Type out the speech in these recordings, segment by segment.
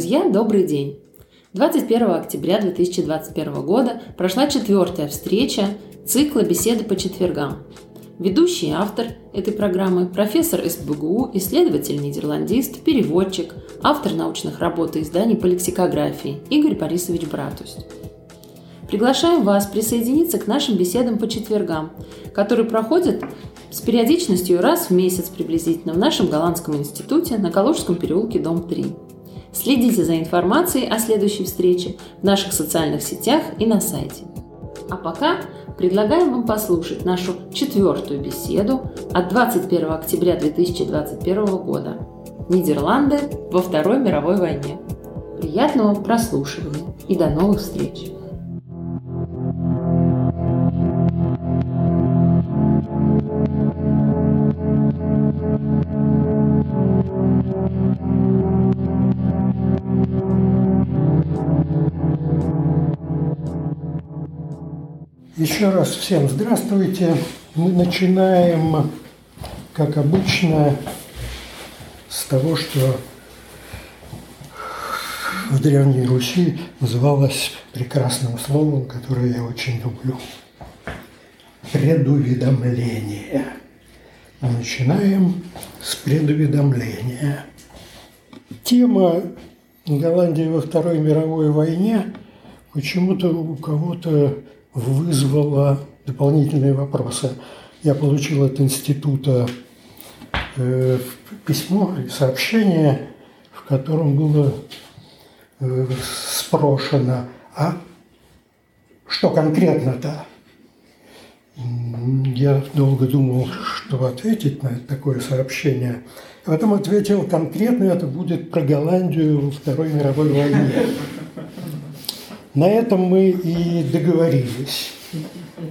Друзья, добрый день! 21 октября 2021 года прошла четвертая встреча цикла «Беседы по четвергам». Ведущий автор этой программы – профессор СБГУ, исследователь-нидерландист, переводчик, автор научных работ и изданий по лексикографии Игорь Борисович Братусть. Приглашаем вас присоединиться к нашим беседам по четвергам, которые проходят с периодичностью раз в месяц приблизительно в нашем Голландском институте на Калужском переулке, дом 3. Следите за информацией о следующей встрече в наших социальных сетях и на сайте. А пока предлагаем вам послушать нашу четвертую беседу от 21 октября 2021 года «Нидерланды во Второй мировой войне». Приятного прослушивания и до новых встреч! Еще раз всем здравствуйте. Мы начинаем, как обычно, с того, что в Древней Руси называлось прекрасным словом, которое я очень люблю. Предуведомление. Мы начинаем с предуведомления. Тема Голландии во Второй мировой войне почему-то у кого-то вызвало дополнительные вопросы. Я получил от института э, письмо и сообщение, в котором было э, спрошено, а что конкретно-то? Я долго думал, что ответить на такое сообщение. Потом ответил конкретно, это будет про Голландию во Второй мировой войне. На этом мы и договорились.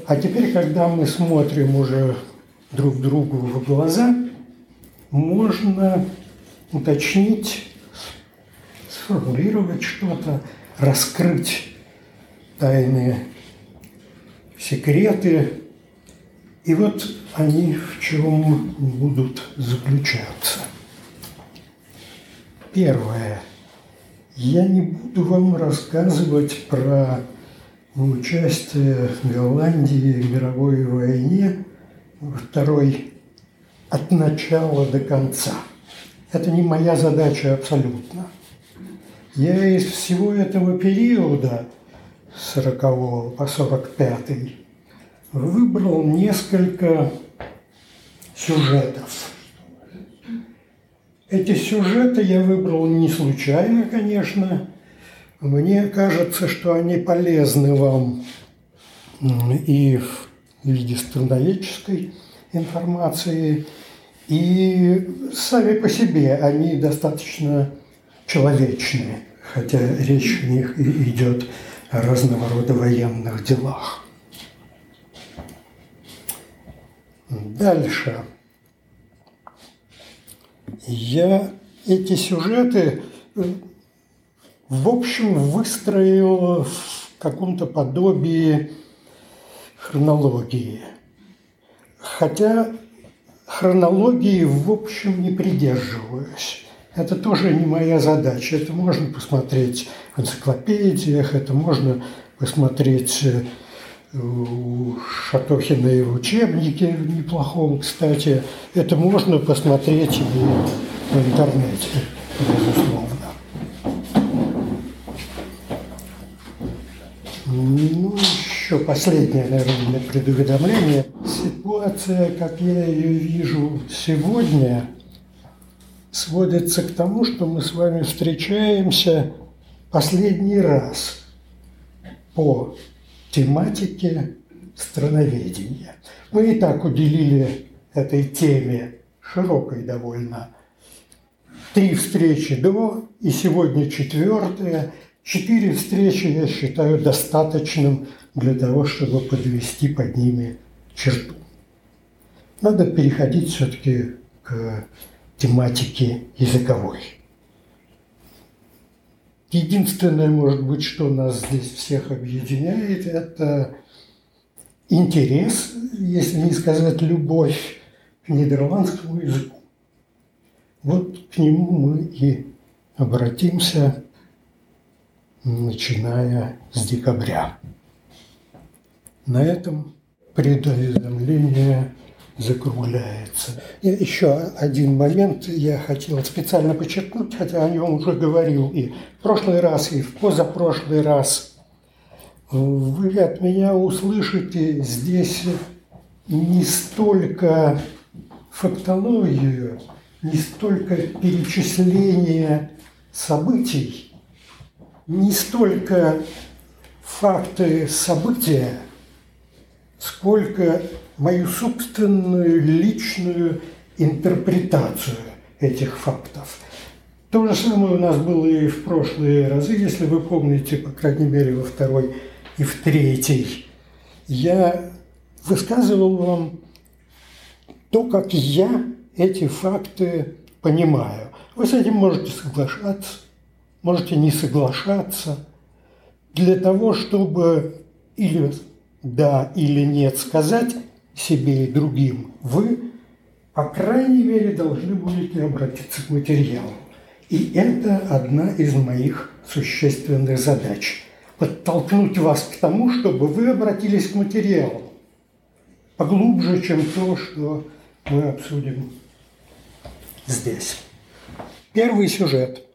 А теперь, когда мы смотрим уже друг другу в глаза, можно уточнить, сформулировать что-то, раскрыть тайные секреты. И вот они в чем будут заключаться. Первое – я не буду вам рассказывать про участие Голландии в мировой войне второй от начала до конца. Это не моя задача абсолютно. Я из всего этого периода с 40 по 45 выбрал несколько сюжетов – эти сюжеты я выбрал не случайно, конечно. Мне кажется, что они полезны вам и в виде страноведческой информации, и сами по себе они достаточно человечные, хотя речь в них идет о разного рода военных делах. Дальше. Я эти сюжеты, э, в общем, выстроил в каком-то подобии хронологии. Хотя хронологии, в общем, не придерживаюсь. Это тоже не моя задача. Это можно посмотреть в энциклопедиях, это можно посмотреть э, у Шатохина и в учебнике неплохом, кстати. Это можно посмотреть и в интернете, безусловно. Ну, еще последнее, наверное, предуведомление. Ситуация, как я ее вижу сегодня, сводится к тому, что мы с вами встречаемся последний раз по тематике страноведения. Мы и так уделили этой теме широкой довольно три встречи до, и сегодня четвертая. Четыре встречи я считаю достаточным для того, чтобы подвести под ними черту. Надо переходить все-таки к тематике языковой. Единственное, может быть, что нас здесь всех объединяет, это интерес, если не сказать любовь к нидерландскому языку. Вот к нему мы и обратимся, начиная с декабря. На этом предуведомление закругляется. И еще один момент я хотел специально подчеркнуть, хотя о нем уже говорил и в прошлый раз, и в позапрошлый раз. Вы от меня услышите здесь не столько фактологию, не столько перечисление событий, не столько факты события, сколько мою собственную личную интерпретацию этих фактов. То же самое у нас было и в прошлые разы, если вы помните, по крайней мере, во второй и в третий. Я высказывал вам то, как я эти факты понимаю. Вы с этим можете соглашаться, можете не соглашаться. Для того, чтобы или да, или нет сказать себе и другим, вы, по крайней мере, должны будете обратиться к материалу. И это одна из моих существенных задач – подтолкнуть вас к тому, чтобы вы обратились к материалу поглубже, чем то, что мы обсудим здесь. Первый сюжет.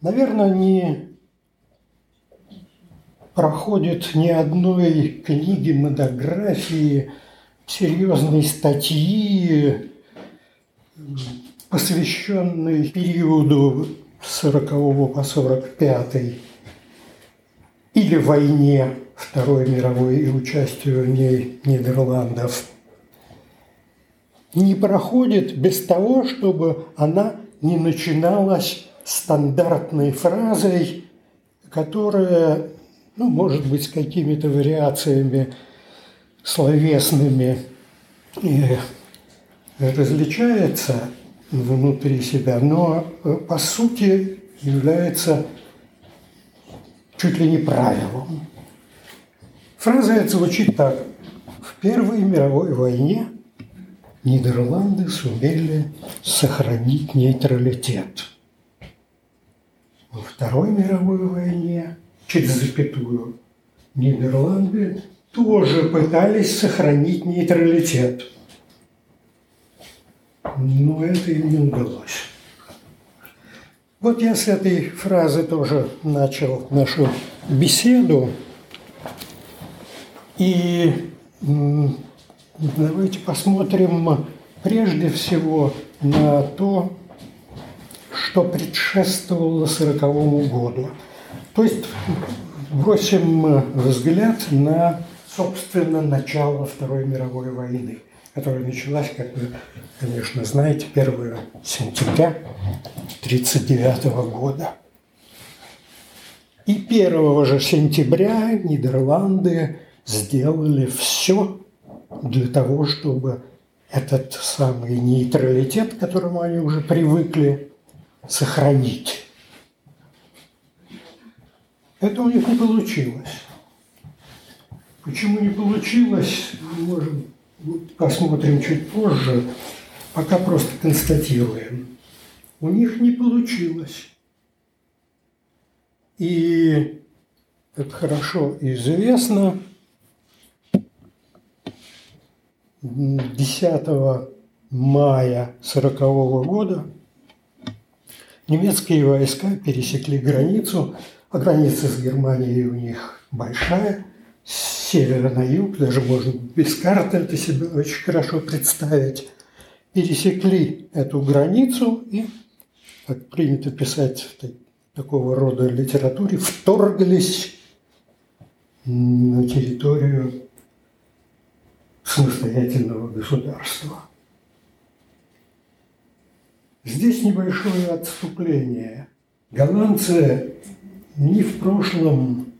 Наверное, не проходит ни одной книги, монографии, серьезной статьи, посвященной периоду с 40 по 45 или войне Второй мировой и участию в ней Нидерландов, не проходит без того, чтобы она не начиналась стандартной фразой, которая, ну, может быть, с какими-то вариациями словесными и различается внутри себя, но э, по сути является чуть ли не правилом. Фраза эта звучит так. В Первой мировой войне Нидерланды сумели сохранить нейтралитет. Во Второй мировой войне, через запятую, Нидерланды тоже пытались сохранить нейтралитет. Но это им не удалось. Вот я с этой фразы тоже начал нашу беседу. И давайте посмотрим прежде всего на то, что предшествовало сороковому году. То есть бросим взгляд на, собственно, начало Второй мировой войны, которая началась, как вы, конечно, знаете, 1 сентября 1939 года. И 1 же сентября Нидерланды сделали все для того, чтобы этот самый нейтралитет, к которому они уже привыкли, сохранить. Это у них не получилось. Почему не получилось, мы можем посмотрим чуть позже, пока просто констатируем. У них не получилось. И, как хорошо известно, 10 мая 1940 года немецкие войска пересекли границу, а граница с Германией у них большая, с севера на юг, даже можно без карты это себе очень хорошо представить, пересекли эту границу и, как принято писать в такого рода литературе, вторглись на территорию самостоятельного государства. Здесь небольшое отступление. Голландцы ни в прошлом,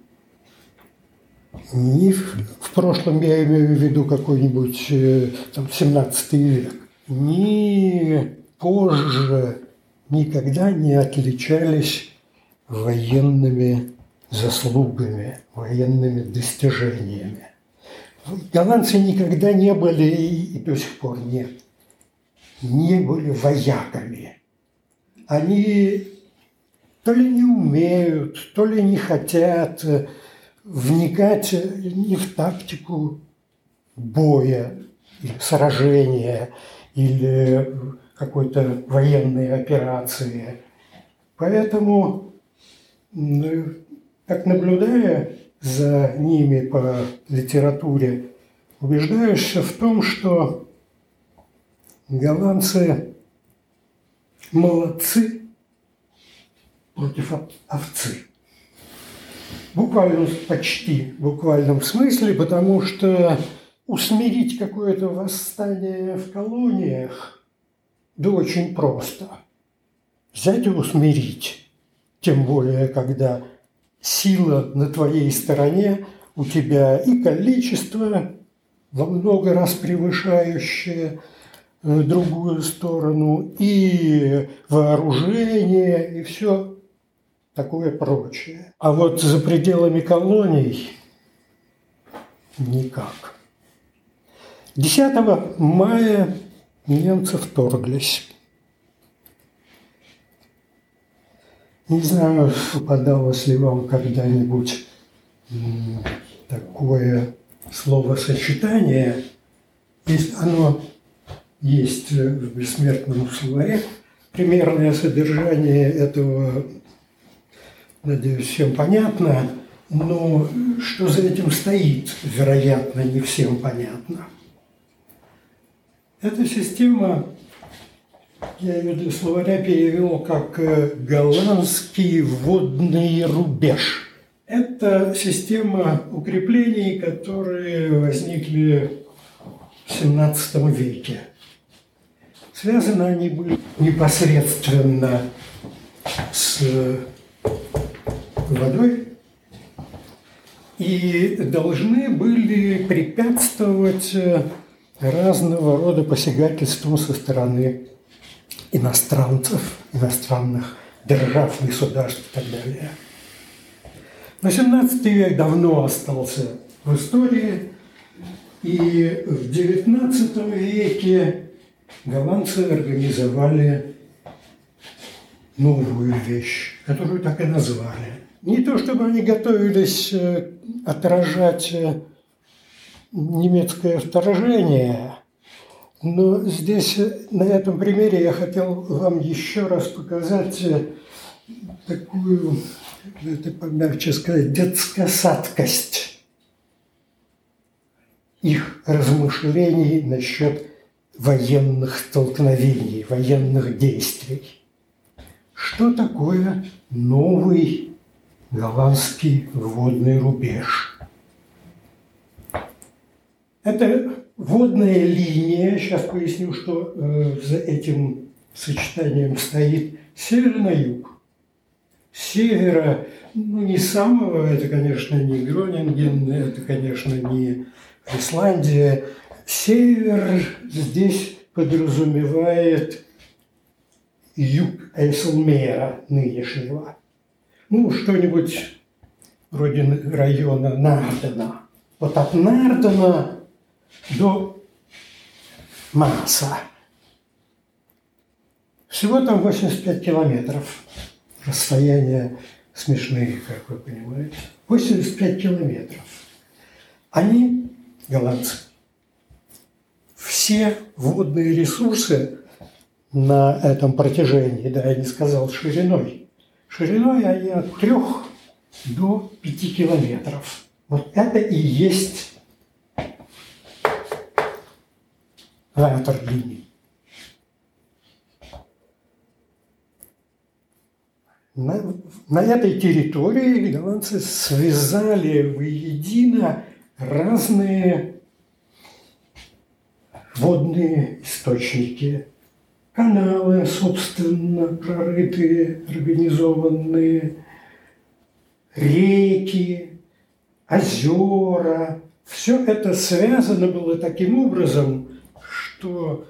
ни в, в прошлом, я имею в виду какой-нибудь э, там, 17 век, ни позже никогда не отличались военными заслугами, военными достижениями. Голландцы никогда не были и, и до сих пор нет не были вояками. Они то ли не умеют, то ли не хотят вникать не в тактику боя или сражения, или какой-то военной операции. Поэтому, как наблюдая за ними по литературе, убеждаешься в том, что голландцы молодцы против овцы. Буквально, почти буквальном смысле, потому что усмирить какое-то восстание в колониях, да очень просто. Взять и усмирить. Тем более, когда сила на твоей стороне, у тебя и количество во много раз превышающее э, другую сторону, и вооружение, и все такое прочее. А вот за пределами колоний никак. 10 мая немцы вторглись. Не знаю, попадалось ли вам когда-нибудь такое словосочетание, если оно есть в бессмертном словаре, примерное содержание этого надеюсь, всем понятно, но что за этим стоит, вероятно, не всем понятно. Эта система, я ее для словаря перевел как э, голландский водный рубеж. Это система укреплений, которые возникли в XVII веке. Связаны они были непосредственно с водой. И должны были препятствовать э, разного рода посягательствам со стороны иностранцев, иностранных держав, государств и так далее. Но 17 век давно остался в истории, и в XIX веке голландцы организовали новую вещь, которую так и назвали не то чтобы они готовились э, отражать э, немецкое вторжение, но здесь, э, на этом примере, я хотел вам еще раз показать такую, это помягче сказать, детскосадкость их размышлений насчет военных столкновений, военных действий. Что такое новый голландский водный рубеж. Это водная линия, сейчас поясню, что э, за этим сочетанием стоит север на юг. севера, ну не самого, это, конечно, не Гронинген, это, конечно, не Исландия. Север здесь подразумевает юг Эйселмера нынешнего ну, что-нибудь вроде района Нардена. Вот от Нардена до Маса. Всего там 85 километров. Расстояние смешные, как вы понимаете. 85 километров. Они, голландцы, все водные ресурсы на этом протяжении, да, я не сказал шириной, Шириной они от 3 до 5 километров. Вот это и есть ватерлиний. На, на этой территории голландцы связали воедино разные водные источники каналы, собственно, прорытые, организованные, реки, озера. Все это связано было таким образом, что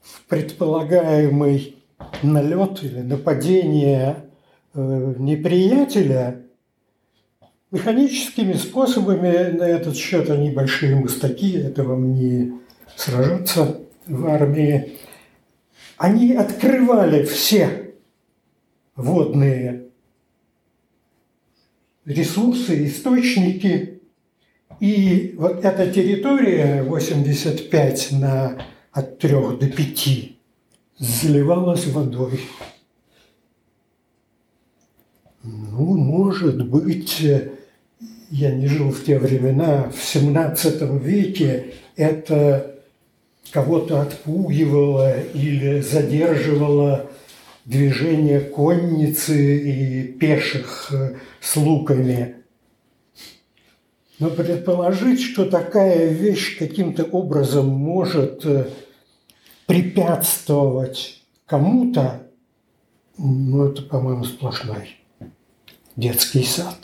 в предполагаемый налет или нападение э, неприятеля механическими способами на этот счет они большие мастаки, это вам не сражаться в армии Они открывали все водные ресурсы, источники. И вот эта территория 85 на от 3 до 5 заливалась водой. Ну, может быть, я не жил в те времена, в 17 веке это кого-то отпугивало или задерживало движение конницы и пеших э, с луками. Но предположить, что такая вещь каким-то образом может э, препятствовать кому-то, ну, это, по-моему, сплошной детский сад.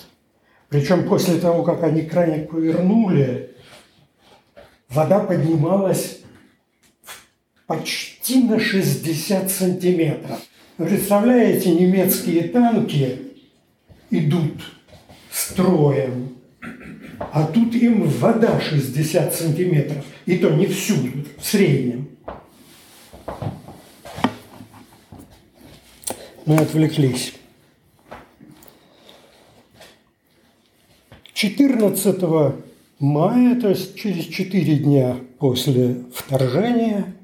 Причем после того, как они краник повернули, вода поднималась почти на 60 сантиметров. Представляете, немецкие танки идут строем, а тут им вода 60 сантиметров, и то не всюду, в среднем. Мы отвлеклись. 14 мая, то есть через 4 дня после вторжения,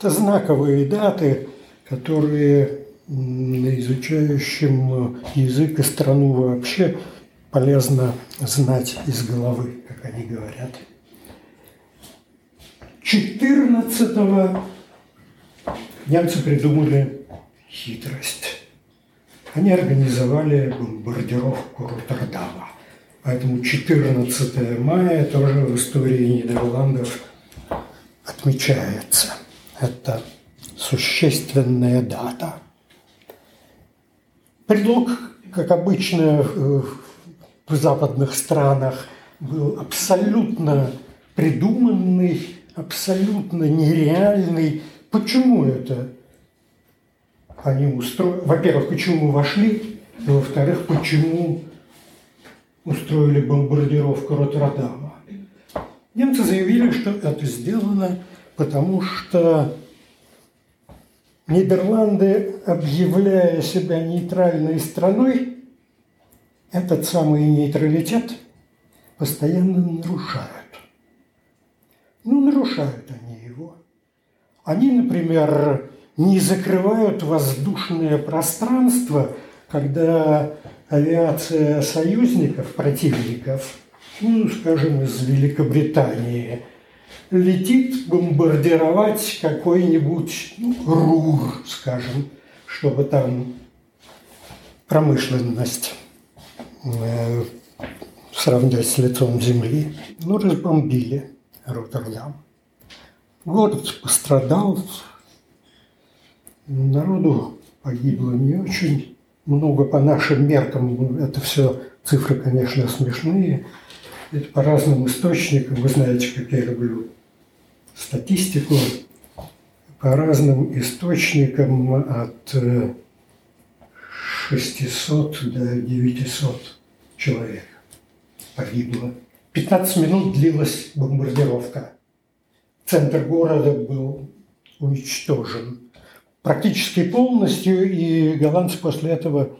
это знаковые даты, которые изучающим язык и страну вообще полезно знать из головы, как они говорят. 14 немцы придумали хитрость они организовали бомбардировку Роттердама. Поэтому 14 мая тоже в истории Нидерландов отмечается. Это существенная дата. Предлог, как обычно в западных странах, был абсолютно придуманный, абсолютно нереальный. Почему это они устроили... Во-первых, почему вошли, и во-вторых, почему устроили бомбардировку Роттердама. Немцы заявили, что это сделано, потому что Нидерланды, объявляя себя нейтральной страной, этот самый нейтралитет постоянно нарушают. Ну, нарушают они его. Они, например, не закрывают воздушное пространство, когда авиация союзников, противников, ну, скажем, из Великобритании, летит бомбардировать какой-нибудь ну, РУР, скажем, чтобы там промышленность э, сравнять с лицом земли. Ну, разбомбили Роттердам. Город пострадал, Народу погибло не очень много по нашим меркам. Это все цифры, конечно, смешные. Это по разным источникам. Вы знаете, как я люблю статистику. По разным источникам от 600 э, до 900 человек погибло. 15 минут длилась бомбардировка. Центр города был уничтожен практически полностью, и голландцы после этого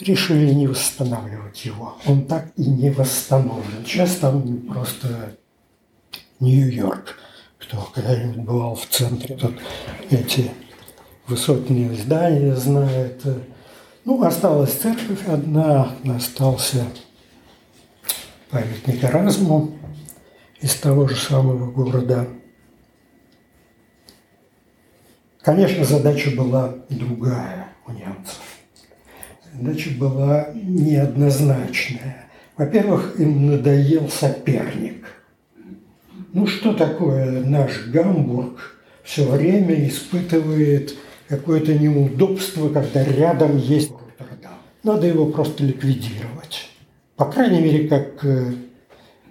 решили не восстанавливать его. Он так и не восстановлен. Сейчас там просто Нью-Йорк. Кто когда-нибудь бывал в центре, тут эти высотные здания знает. Ну, осталась церковь одна, остался памятник Эразму из того же самого города – Конечно, задача была другая у немцев. Задача была неоднозначная. Во-первых, им надоел соперник. Ну что такое наш Гамбург все время испытывает какое-то неудобство, когда рядом есть Роттердам. Надо его просто ликвидировать. По крайней мере, как э,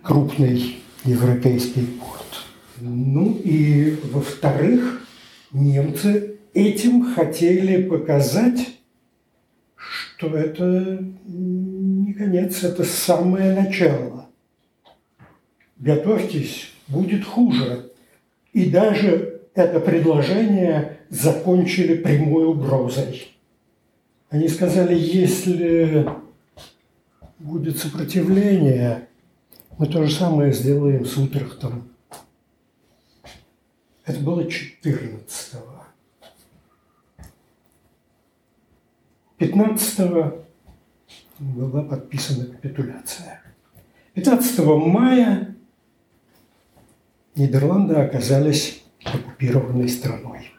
крупный европейский порт. Ну и во-вторых, немцы этим хотели показать, что это не конец, это самое начало. Готовьтесь, будет хуже. И даже это предложение закончили прямой угрозой. Они сказали, если будет сопротивление, мы то же самое сделаем с Утрехтом. Это было 14-го. 15 была подписана капитуляция. 15 мая Нидерланды оказались оккупированной страной.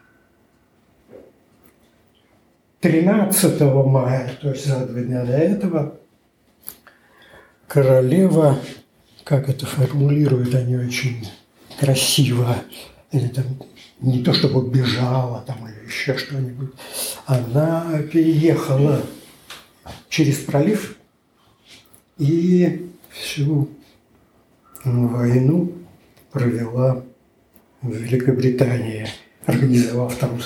13 мая, то есть за два дня до этого, королева, как это формулируют они очень красиво, или там не то чтобы бежала там или еще что-нибудь, она переехала через пролив и всю войну провела в Великобритании, организовав там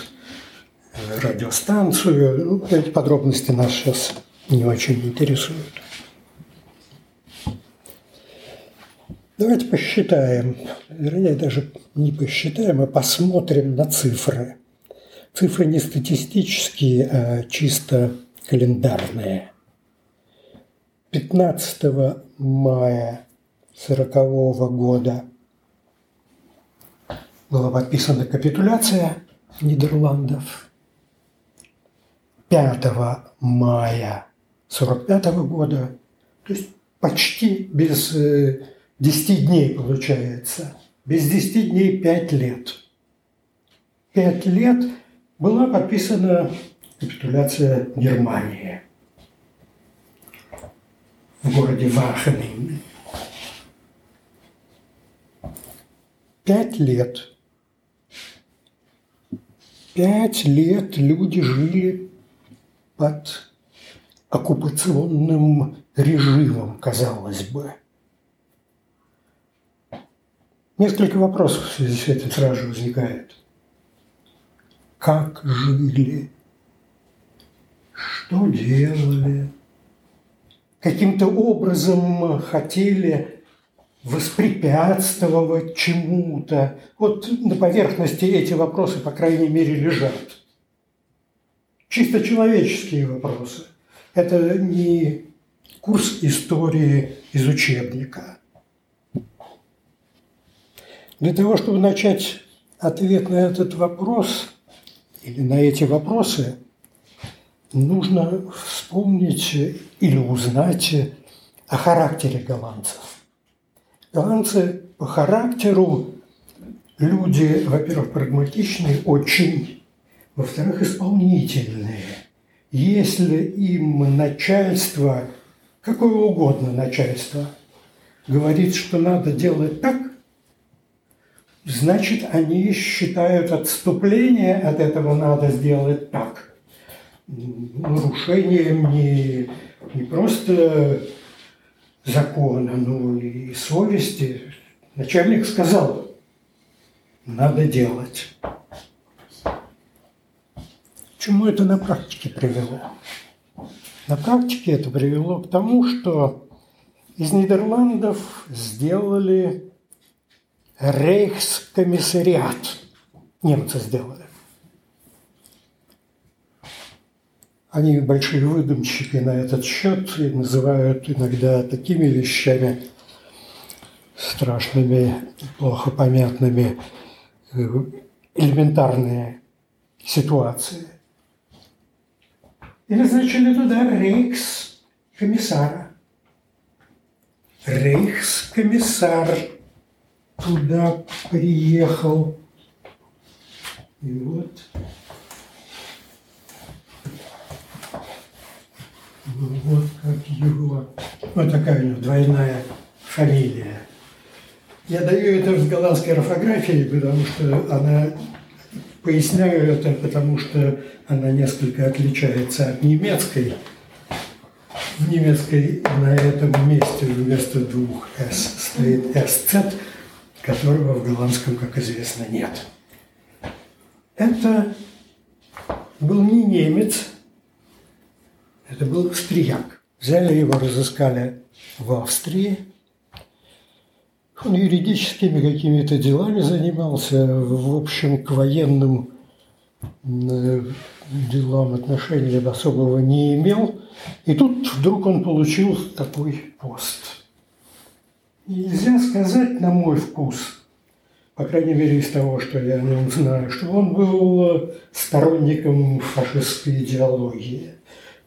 радиостанцию. Ну, эти подробности нас сейчас не очень интересуют. Давайте посчитаем, вернее, даже не посчитаем, а посмотрим на цифры. Цифры не статистические, а чисто календарные. 15 мая 1940 года была подписана капитуляция Нидерландов. 5 мая 1945 года, то есть почти без 10 э, дней получается, без 10 дней 5 лет. 5 лет была подписана капитуляция Германии в городе Вахенин. Пять лет. Пять лет люди жили под оккупационным режимом, казалось бы. Несколько вопросов в связи с этим сразу возникает. Как жили? Что делали? Каким-то образом хотели воспрепятствовать чему-то. Вот на поверхности эти вопросы, по крайней мере, лежат. Чисто человеческие вопросы. Это не курс истории из учебника. Для того, чтобы начать ответ на этот вопрос или на эти вопросы, нужно вспомнить или узнать о характере голландцев. Голландцы по характеру люди, во-первых, прагматичные очень, во-вторых, исполнительные. Если им начальство, какое угодно начальство, говорит, что надо делать так, значит, они считают отступление от этого надо сделать так. Нарушением не, не просто закона, но и совести. Начальник сказал, надо делать. К чему это на практике привело? На практике это привело к тому, что из Нидерландов сделали рейхскомиссариат. Немцы сделали. Они большие выдумщики на этот счет и называют иногда такими вещами страшными, плохо понятными, э, элементарные ситуации. И назначили туда рейхс-комиссара. Рейхс-комиссар туда приехал. И вот вот как его, вот такая у него двойная фамилия. Я даю это в голландской орфографии, потому что она, поясняю это, потому что она несколько отличается от немецкой. В немецкой на этом месте вместо двух «с» стоит «СZ», которого в голландском, как известно, нет. Это был не немец, это был австрияк. Взяли его, разыскали в Австрии Он юридическими какими-то делами занимался, в общем, к военным э, делам отношения особого не имел. И тут вдруг он получил такой пост. Нельзя сказать, на мой вкус, по крайней мере из того, что я о нем знаю, что он был сторонником фашистской идеологии.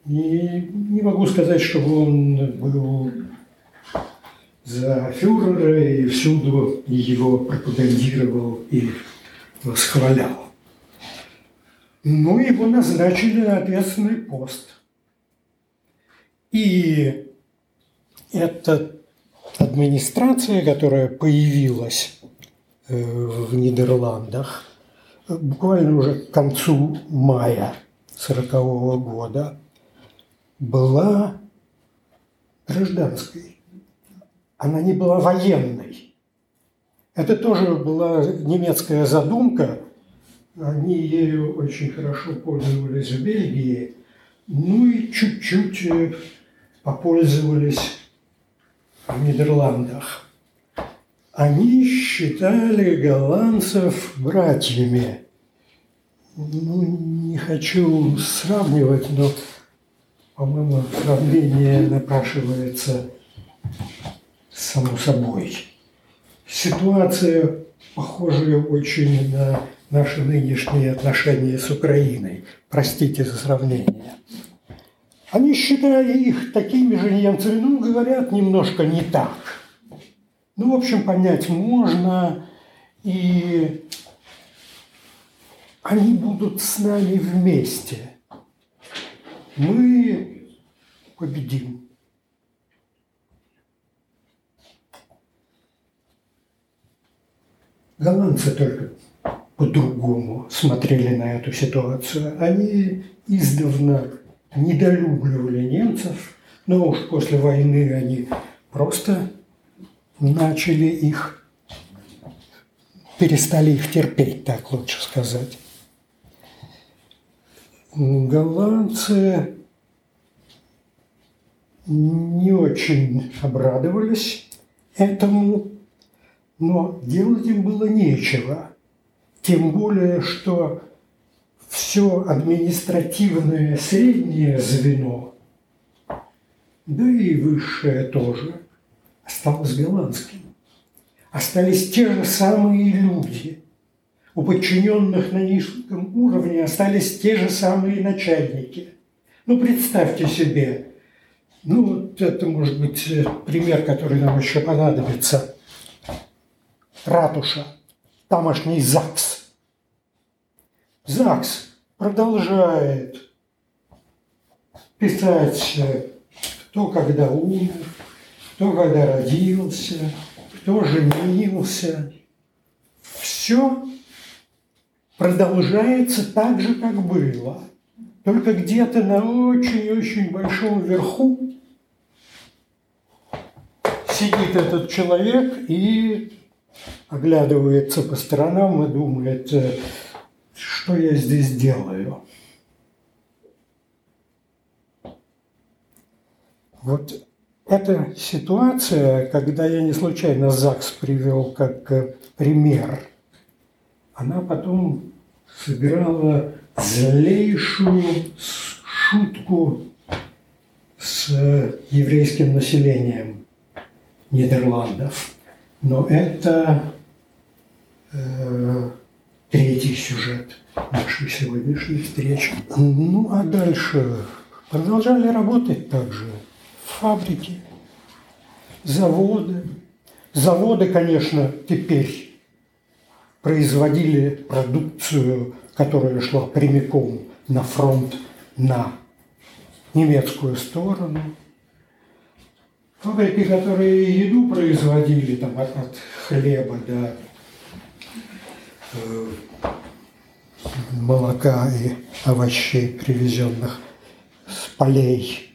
И не могу сказать, чтобы он был за фюрера и всюду его пропагандировал и восхвалял. Ну, его назначили на ответственный пост. И эта администрация, которая появилась э, в Нидерландах буквально уже к концу мая 1940 года, была гражданской. Она не была военной. Это тоже была немецкая задумка. Они ею очень хорошо пользовались в Бельгии. Ну и чуть-чуть э, попользовались в Нидерландах. Они считали голландцев братьями. Ну, не хочу сравнивать, но по-моему, сравнение напрашивается само собой. Ситуация похожая очень на наши нынешние отношения с Украиной. Простите за сравнение. Они, считая их такими же немцами, ну, говорят немножко не так. Ну, в общем, понять можно, и они будут с нами вместе – мы победим. Голландцы только по-другому смотрели на эту ситуацию. Они издавна недолюбливали немцев, но уж после войны они просто начали их, перестали их терпеть, так лучше сказать голландцы не очень обрадовались этому, но делать им было нечего. Тем более, что все административное среднее звено, да и высшее тоже, осталось голландским. Остались те же самые люди – у подчиненных на низком уровне остались те же самые начальники. Ну, представьте себе, ну, вот это может быть э, пример, который нам еще понадобится. Ратуша, тамошний ЗАГС. ЗАГС продолжает писать, кто когда умер, кто когда родился, кто женился. Все продолжается так же, как было. Только где-то на очень-очень большом верху сидит этот человек и оглядывается по сторонам и думает, что я здесь делаю. Вот эта ситуация, когда я не случайно ЗАГС привел как э, пример – она потом сыграла злейшую шутку с еврейским населением Нидерландов. Но это э, третий сюжет нашей сегодняшней встречи. Ну а дальше продолжали работать также фабрики, заводы. Заводы, конечно, теперь производили продукцию, которая шла прямиком на фронт, на немецкую сторону. Фабрики, которые еду производили, там, от, от хлеба до э, молока и овощей, привезенных с полей,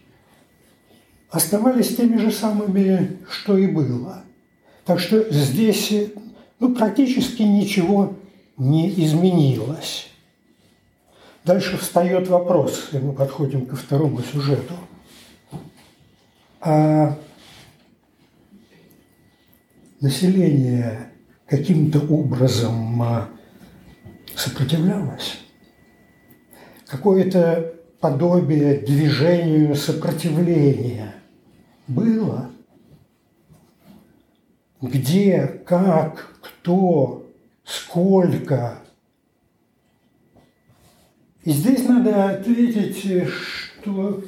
оставались теми же самыми, что и было. Так что здесь ну, практически ничего не изменилось. Дальше встает вопрос, и мы подходим ко второму сюжету. А население каким-то образом а, сопротивлялось. Какое-то подобие движению сопротивления было. Где, как, кто, сколько. И здесь надо ответить, что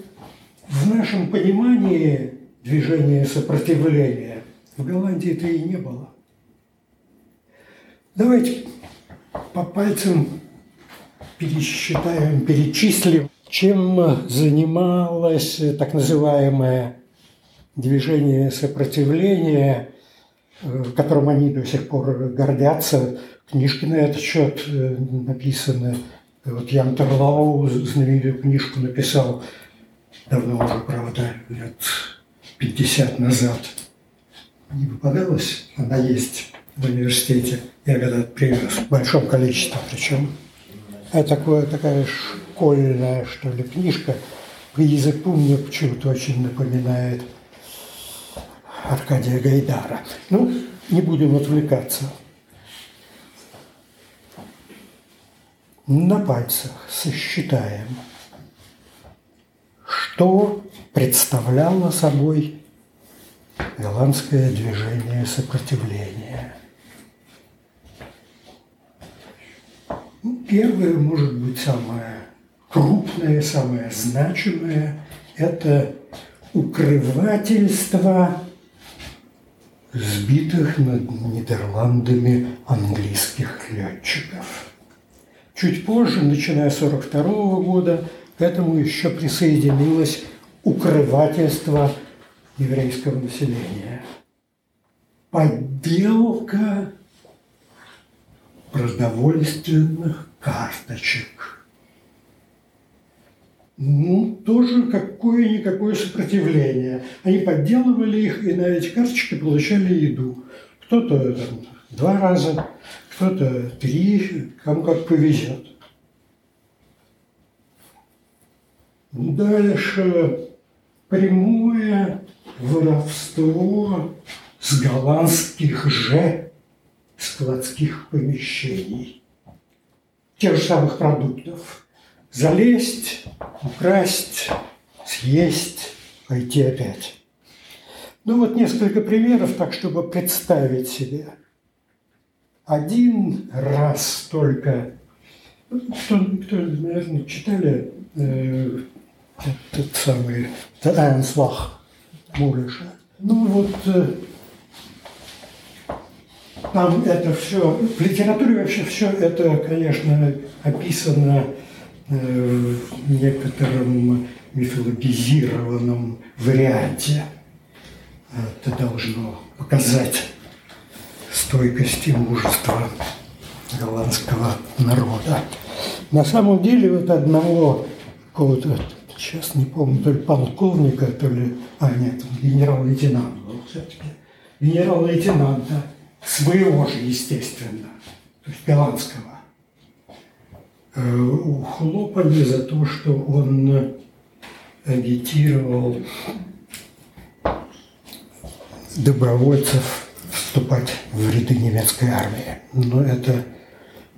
в нашем понимании движения сопротивления в Голландии это и не было. Давайте по пальцам пересчитаем, перечислим, чем занималось так называемое движение сопротивления, э, которым они до сих пор гордятся. Книжки на этот счет э, написаны. Вот Ян Терлау знаменитую книжку написал давно уже, правда, лет 50 назад. Не попадалась, она есть в университете. Я когда привез в большом количестве причем. Это такое, такая школьная, что ли, книжка. По языку мне почему-то очень напоминает Аркадия Гайдара. Ну, не будем отвлекаться. На пальцах сосчитаем, что представляло собой голландское движение сопротивления. Ну, первое, может быть, самое крупное, самое значимое – это укрывательство сбитых над Нидерландами английских летчиков. Чуть позже, начиная с 1942 года, к этому еще присоединилось укрывательство еврейского населения. Подделка продовольственных карточек. Ну, тоже какое-никакое сопротивление. Они подделывали их, и на эти карточки получали еду. Кто-то там, два раза, кто-то три, кому как повезет. Дальше прямое воровство с голландских же складских помещений. Тех же самых продуктов. Залезть, украсть, съесть, пойти опять. Ну вот несколько примеров, так чтобы представить себе. Один раз только, кто, кто наверное, читали э, этот самый Анслах Мулиша. Ну вот э, там это все, в литературе вообще все это, конечно, описано э, в некотором мифологизированном варианте. Это должно показать стойкость и мужество голландского народа. На самом деле вот одного какого-то, сейчас не помню, то ли полковника, то ли, а нет, генерал-лейтенант был все-таки, генерал-лейтенанта, своего же, естественно, то есть голландского, э, ухлопали за то, что он агитировал добровольцев вступать в ряды немецкой армии. Но это,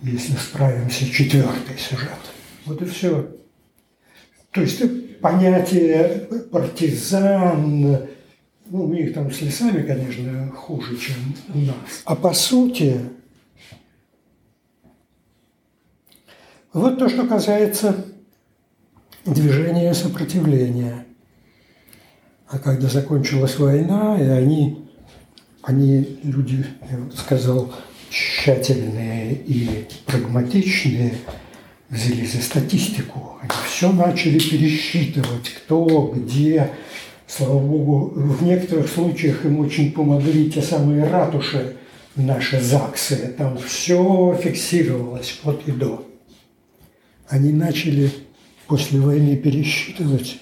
если справимся, четвертый сюжет. Вот и все. То есть понятие партизан, ну, у них там с лесами, конечно, хуже, чем у нас. А по сути, вот то, что касается движения сопротивления. А когда закончилась война, и они, они люди, я бы сказал, тщательные и прагматичные, взяли за статистику. Они все начали пересчитывать, кто, где, Слава Богу, в некоторых случаях им очень помогли те самые ратуши, наши ЗАГСы. Там все фиксировалось от и до. Они начали после войны пересчитывать,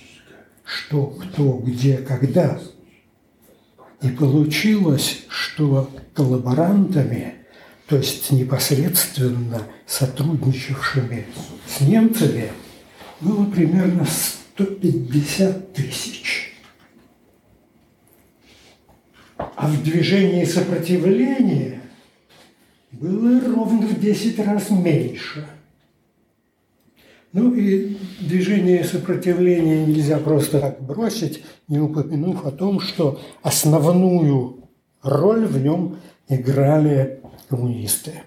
что, кто, где, когда. И получилось, что коллаборантами, то есть непосредственно сотрудничавшими с немцами, было примерно 150 тысяч. А в движении сопротивления было ровно в 10 раз меньше. Ну и движение сопротивления нельзя просто так бросить, не упомянув о том, что основную роль в нем играли коммунисты.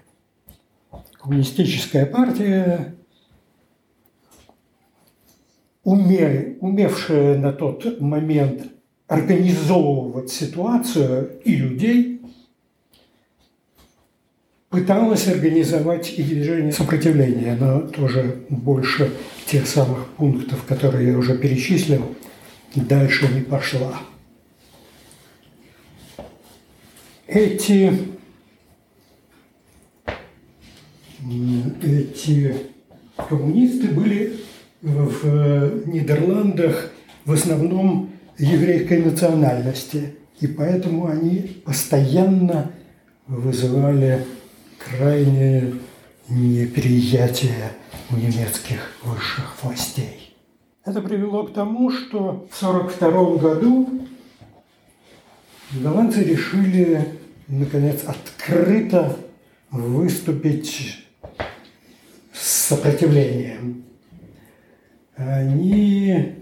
Коммунистическая партия, умели, умевшая на тот момент организовывать ситуацию и людей, пыталась организовать и движение сопротивления, но тоже больше тех самых пунктов, которые я уже перечислил, дальше не пошла. Эти, эти коммунисты были в Нидерландах в основном еврейской национальности, и поэтому они постоянно вызывали крайнее неприятие у немецких высших властей. Это привело к тому, что в 1942 году голландцы решили, наконец, открыто выступить с сопротивлением. Они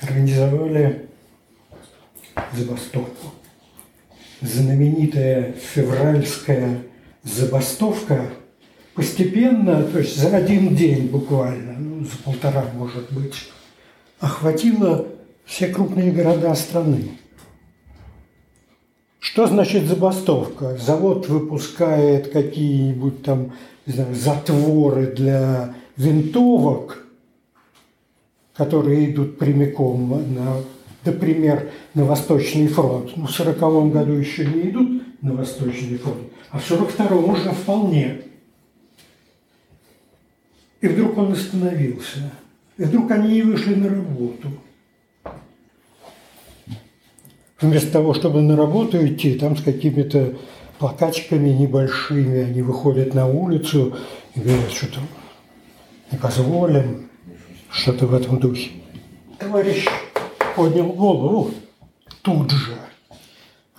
организовали забастовку. Знаменитая февральская забастовка постепенно, то есть за один день буквально, ну, за полтора, может быть, охватила все крупные города страны. Что значит забастовка? Завод выпускает какие-нибудь там не знаю, затворы для винтовок, которые идут прямиком на, например, на Восточный фронт. Ну, в 1940 году еще не идут на Восточный фронт, а в 1942 уже вполне. И вдруг он остановился. И вдруг они не вышли на работу. Вместо того, чтобы на работу идти, там с какими-то плакатчиками небольшими, они выходят на улицу и говорят, что там не позволим, что-то в этом духе. Товарищ поднял голову тут же –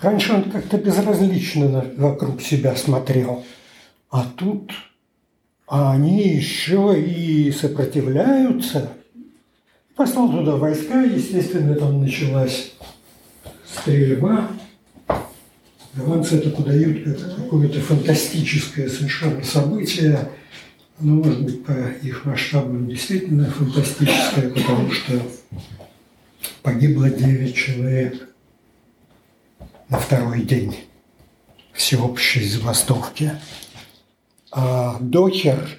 Раньше он как-то безразлично вокруг себя смотрел. А тут а они еще и сопротивляются. Послал туда войска, естественно, там началась стрельба. Голландцы это подают как какое-то фантастическое совершенно событие. Ну, может быть, по их масштабам действительно фантастическое, потому что погибло 9 человек на второй день всеобщей забастовки. А Докер,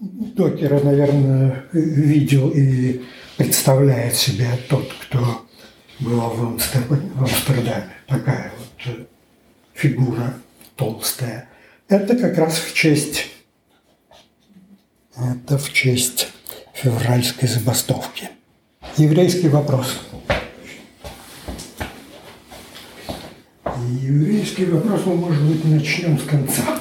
Докера, наверное, видел и представляет себе тот, кто был в Амстердаме. Такая вот э, фигура толстая. Это как раз в честь, это в честь февральской забастовки. Еврейский вопрос – еврейский вопрос мы, может быть, начнем с конца.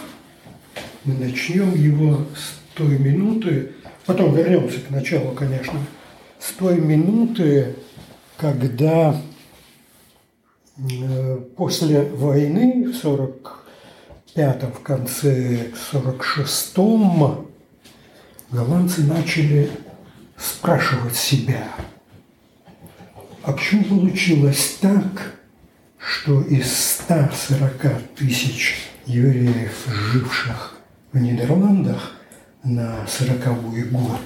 Мы начнем его с той минуты, потом вернемся к началу, конечно, с той минуты, когда э, после войны в 45-м, в конце 46-м, голландцы начали спрашивать себя, а почему получилось так, что из 140 тысяч евреев, живших в Нидерландах на 40 год,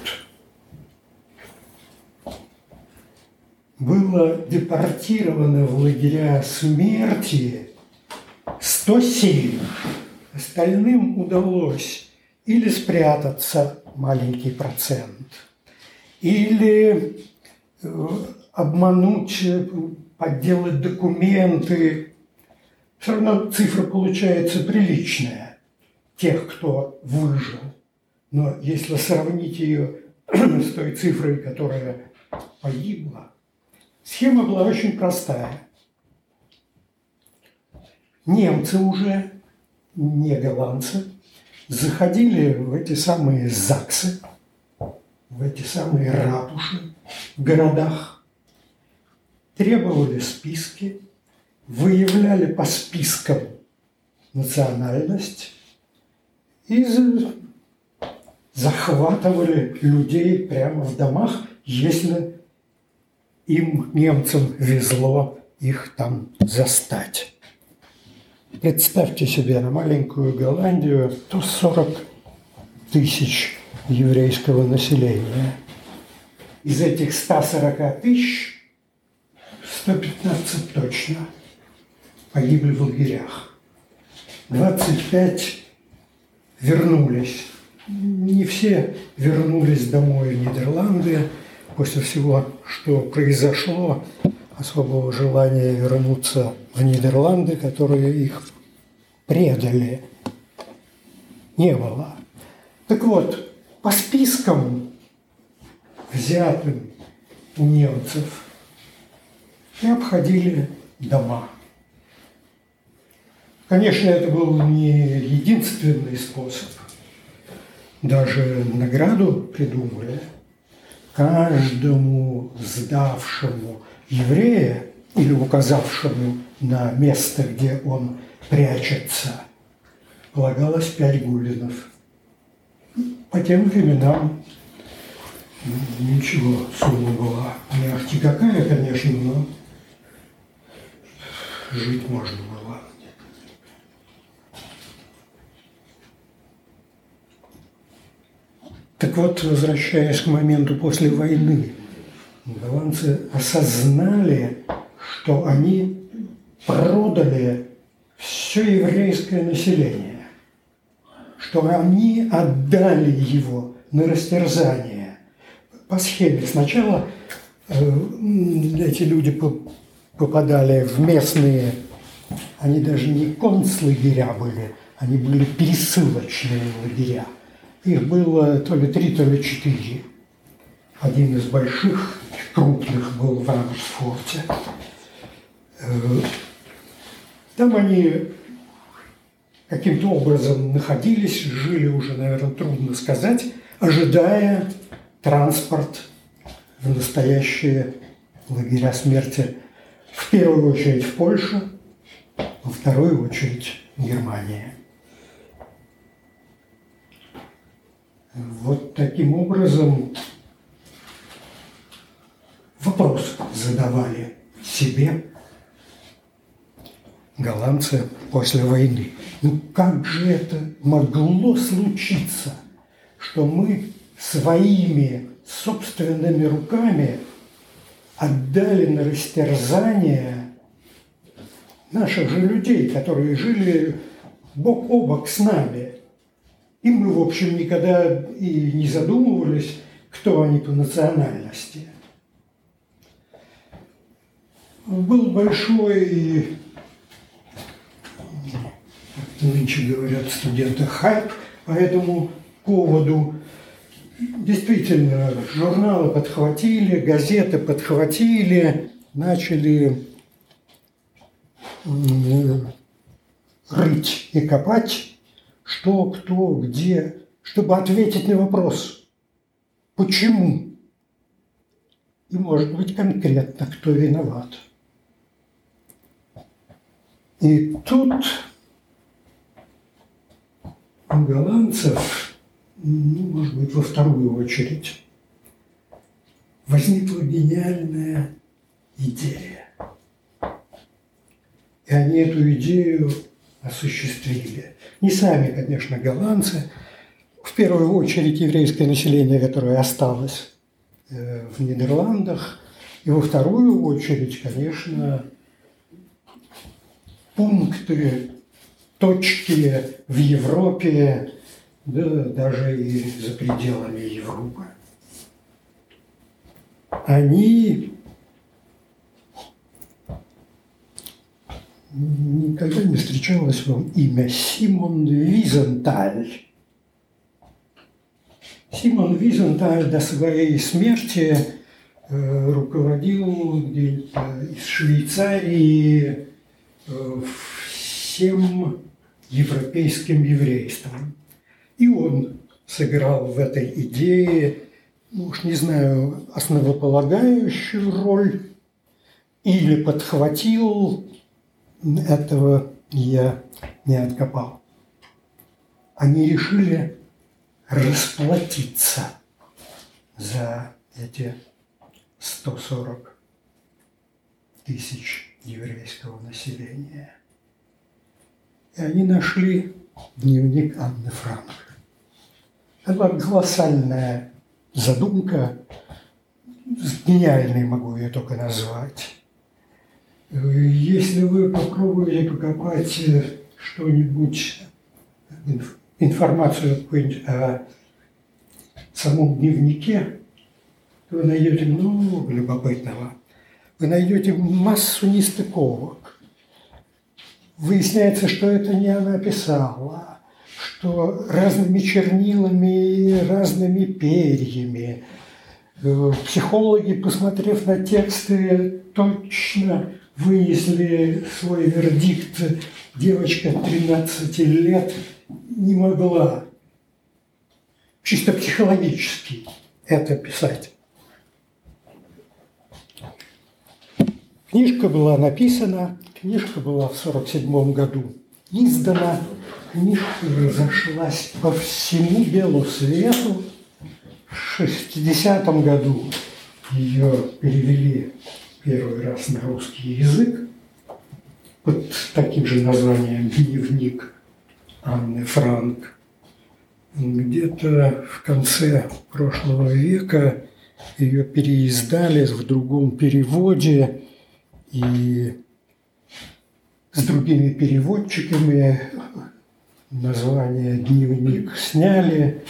было депортировано в лагеря смерти 107. Остальным удалось или спрятаться, маленький процент, или э, обмануть подделать документы. Все равно цифра получается приличная тех, кто выжил. Но если сравнить ее с той цифрой, которая погибла, схема была очень простая. Немцы уже, не голландцы, заходили в эти самые ЗАГСы, в эти самые ратуши в городах, требовали списки, выявляли по спискам национальность и захватывали людей прямо в домах, если им, немцам, везло их там застать. Представьте себе на маленькую Голландию 140 тысяч еврейского населения. Из этих 140 тысяч 115 точно погибли в лагерях. 25 вернулись. Не все вернулись домой в Нидерланды после всего, что произошло, особого желания вернуться в Нидерланды, которые их предали, не было. Так вот, по спискам, взятым у немцев, и обходили дома. Конечно, это был не единственный способ. Даже награду придумали каждому сдавшему еврея или указавшему на место, где он прячется, полагалось пять гулинов. По тем временам ничего, сумма была не ахти какая, конечно, но жить можно было. Так вот, возвращаясь к моменту после войны, голландцы осознали, что они продали все еврейское население, что они отдали его на растерзание. По схеме сначала э, эти люди попадали в местные, они даже не концлагеря были, они были пересылочные лагеря. Их было то ли три, то ли четыре. Один из больших, крупных был в Рамсфорте. Э, там они каким-то образом находились, жили уже, наверное, трудно сказать, ожидая транспорт в настоящие лагеря смерти в первую очередь в Польше, во вторую очередь в Германии. Вот таким образом вопрос задавали себе голландцы после войны. Ну как же это могло случиться, что мы своими собственными руками отдали на растерзание наших же людей, которые жили бок о бок с нами. И мы, в общем, никогда и не задумывались, кто они по национальности. Был большой, нынче говорят студенты, хайп по этому поводу. Действительно, журналы подхватили, газеты подхватили, начали рыть и копать, что, кто, где, чтобы ответить на вопрос, почему, и, может быть, конкретно, кто виноват. И тут у голландцев ну, может быть, во вторую очередь, возникла гениальная идея. И они эту идею осуществили. Не сами, конечно, голландцы, в первую очередь еврейское население, которое осталось э, в Нидерландах, и во вторую очередь, конечно, пункты, точки в Европе, да даже и за пределами Европы. Они никогда не встречалось вам имя Симон Визенталь. Симон Визенталь до своей смерти э, руководил где-то из Швейцарии э, всем европейским еврейством. И он сыграл в этой идее, ну уж не знаю, основополагающую роль или подхватил этого я не откопал. Они решили расплатиться за эти 140 тысяч еврейского населения. И они нашли дневник Анны Франк. Это была колоссальная задумка, гениальной могу ее только назвать. Если вы попробуете покопать что-нибудь, информацию о самом дневнике, то вы найдете много любопытного. Вы найдете массу нестыковок. Выясняется, что это не она писала, что разными чернилами, разными перьями. Э, психологи, посмотрев на тексты, точно вынесли свой вердикт. Девочка 13 лет не могла чисто психологически это писать. Книжка была написана, книжка была в 1947 году издана, книжка разошлась по всему белу свету. В 60 году ее перевели первый раз на русский язык под таким же названием «Дневник Анны Франк». Где-то в конце прошлого века ее переиздали в другом переводе и с другими переводчиками название «Дневник» сняли.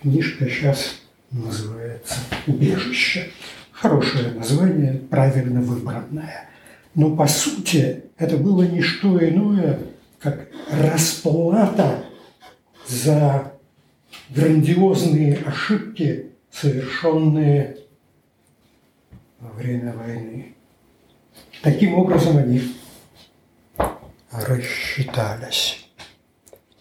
Книжка сейчас называется «Убежище». Хорошее название, правильно выбранное. Но по сути это было не что иное, как расплата за грандиозные ошибки, совершенные во время войны. Таким образом они рассчитались.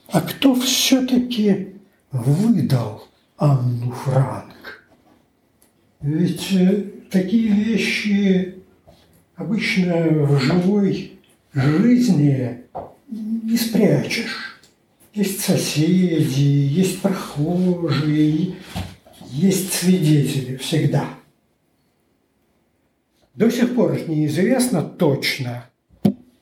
А кто все-таки выдал Анну Франк? Ведь э, такие вещи обычно в живой жизни не спрячешь. Есть соседи, есть прохожие, есть свидетели всегда. До сих пор неизвестно точно,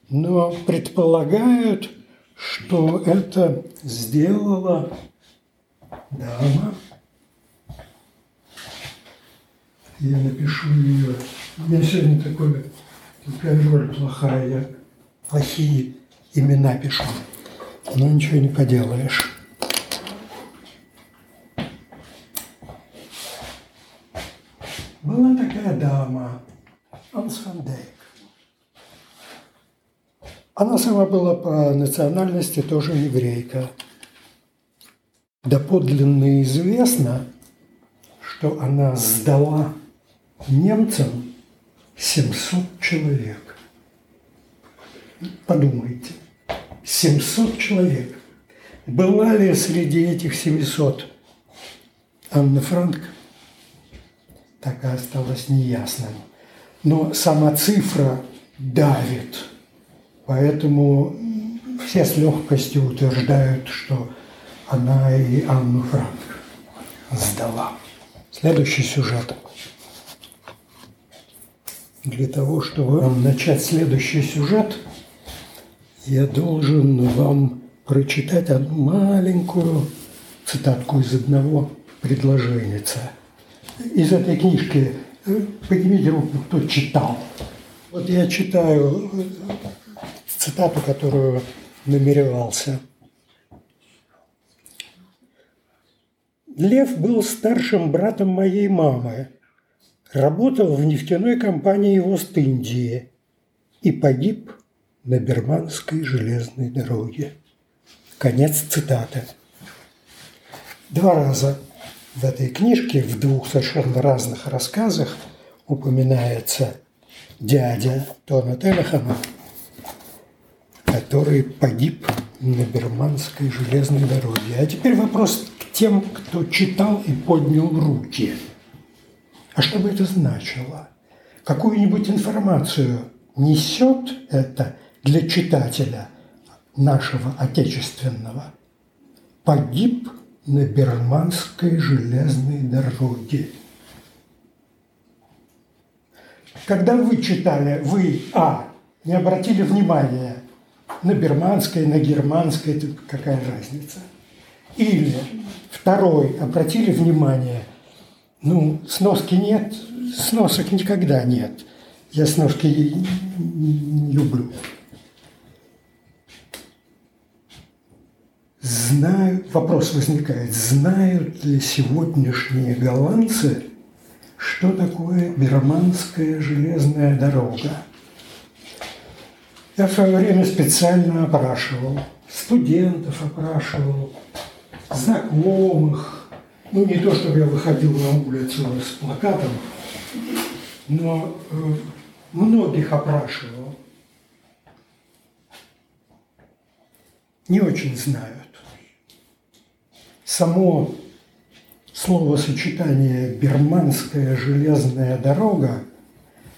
но предполагают, что это сделала дама. Я напишу ее. У меня сегодня такая роль плохая, я плохие имена пишу. Но ничего не поделаешь. Была такая дама, Анс Фан Дейк. Она сама была по национальности тоже еврейка. Доподлинно известно, что она сдала немцам 700 человек. Подумайте, 700 человек. Была ли среди этих 700 Анна Франк? Так и осталось неясным. Но сама цифра давит. Поэтому все с легкостью утверждают, что она и Анну Франк сдала. Следующий сюжет. Для того, чтобы начать следующий сюжет, я должен вам прочитать одну маленькую цитатку из одного предложения. Из этой книжки поднимите руку, кто читал. Вот я читаю цитату, которую намеревался. Лев был старшим братом моей мамы, работал в нефтяной компании в Ост-Индии и погиб на Берманской железной дороге. Конец цитаты. Два раза в этой книжке, в двух совершенно разных рассказах, упоминается дядя Тона Телехана, который погиб на Берманской железной дороге. А теперь вопрос к тем, кто читал и поднял руки. А что бы это значило? Какую-нибудь информацию несет это для читателя нашего отечественного погиб на Берманской железной дороге. Когда вы читали, вы, а, не обратили внимания на берманское, на германское, тут какая разница. Или второй, обратили внимание, ну, сноски нет, сносок никогда нет. Я сноски не люблю. Знают, вопрос возникает, знают ли сегодняшние голландцы, что такое Берманская железная дорога? Я в свое время специально опрашивал, студентов опрашивал, знакомых. Ну, не то, чтобы я выходил на улицу с плакатом, но э, многих опрашивал. Не очень знают. Само словосочетание «берманская железная дорога»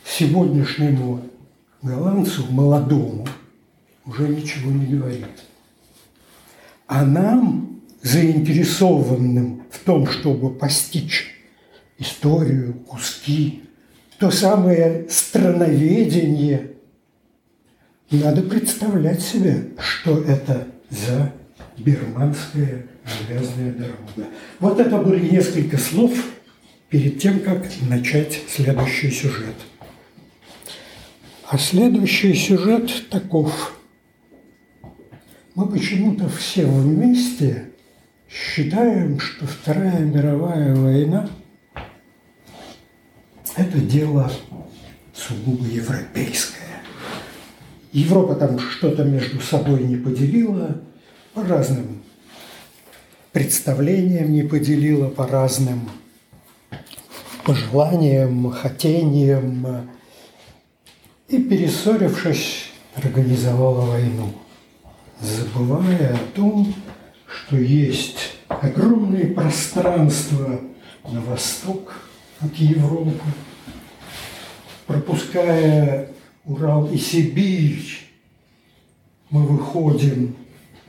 сегодняшнему голландцу, молодому, уже ничего не говорит. А нам, заинтересованным в том, чтобы постичь историю, куски, то самое страноведение, надо представлять себе, что это за Бирманская железная дорога. Вот это были несколько слов перед тем, как начать следующий сюжет – а следующий сюжет таков. Мы почему-то все вместе считаем, что Вторая мировая война – это дело сугубо европейское. Европа там что-то между собой не поделила, по разным представлениям не поделила, по разным пожеланиям, хотениям, и, перессорившись, организовала войну, забывая о том, что есть огромное пространство на восток от Европы, пропуская Урал и Сибирь, мы выходим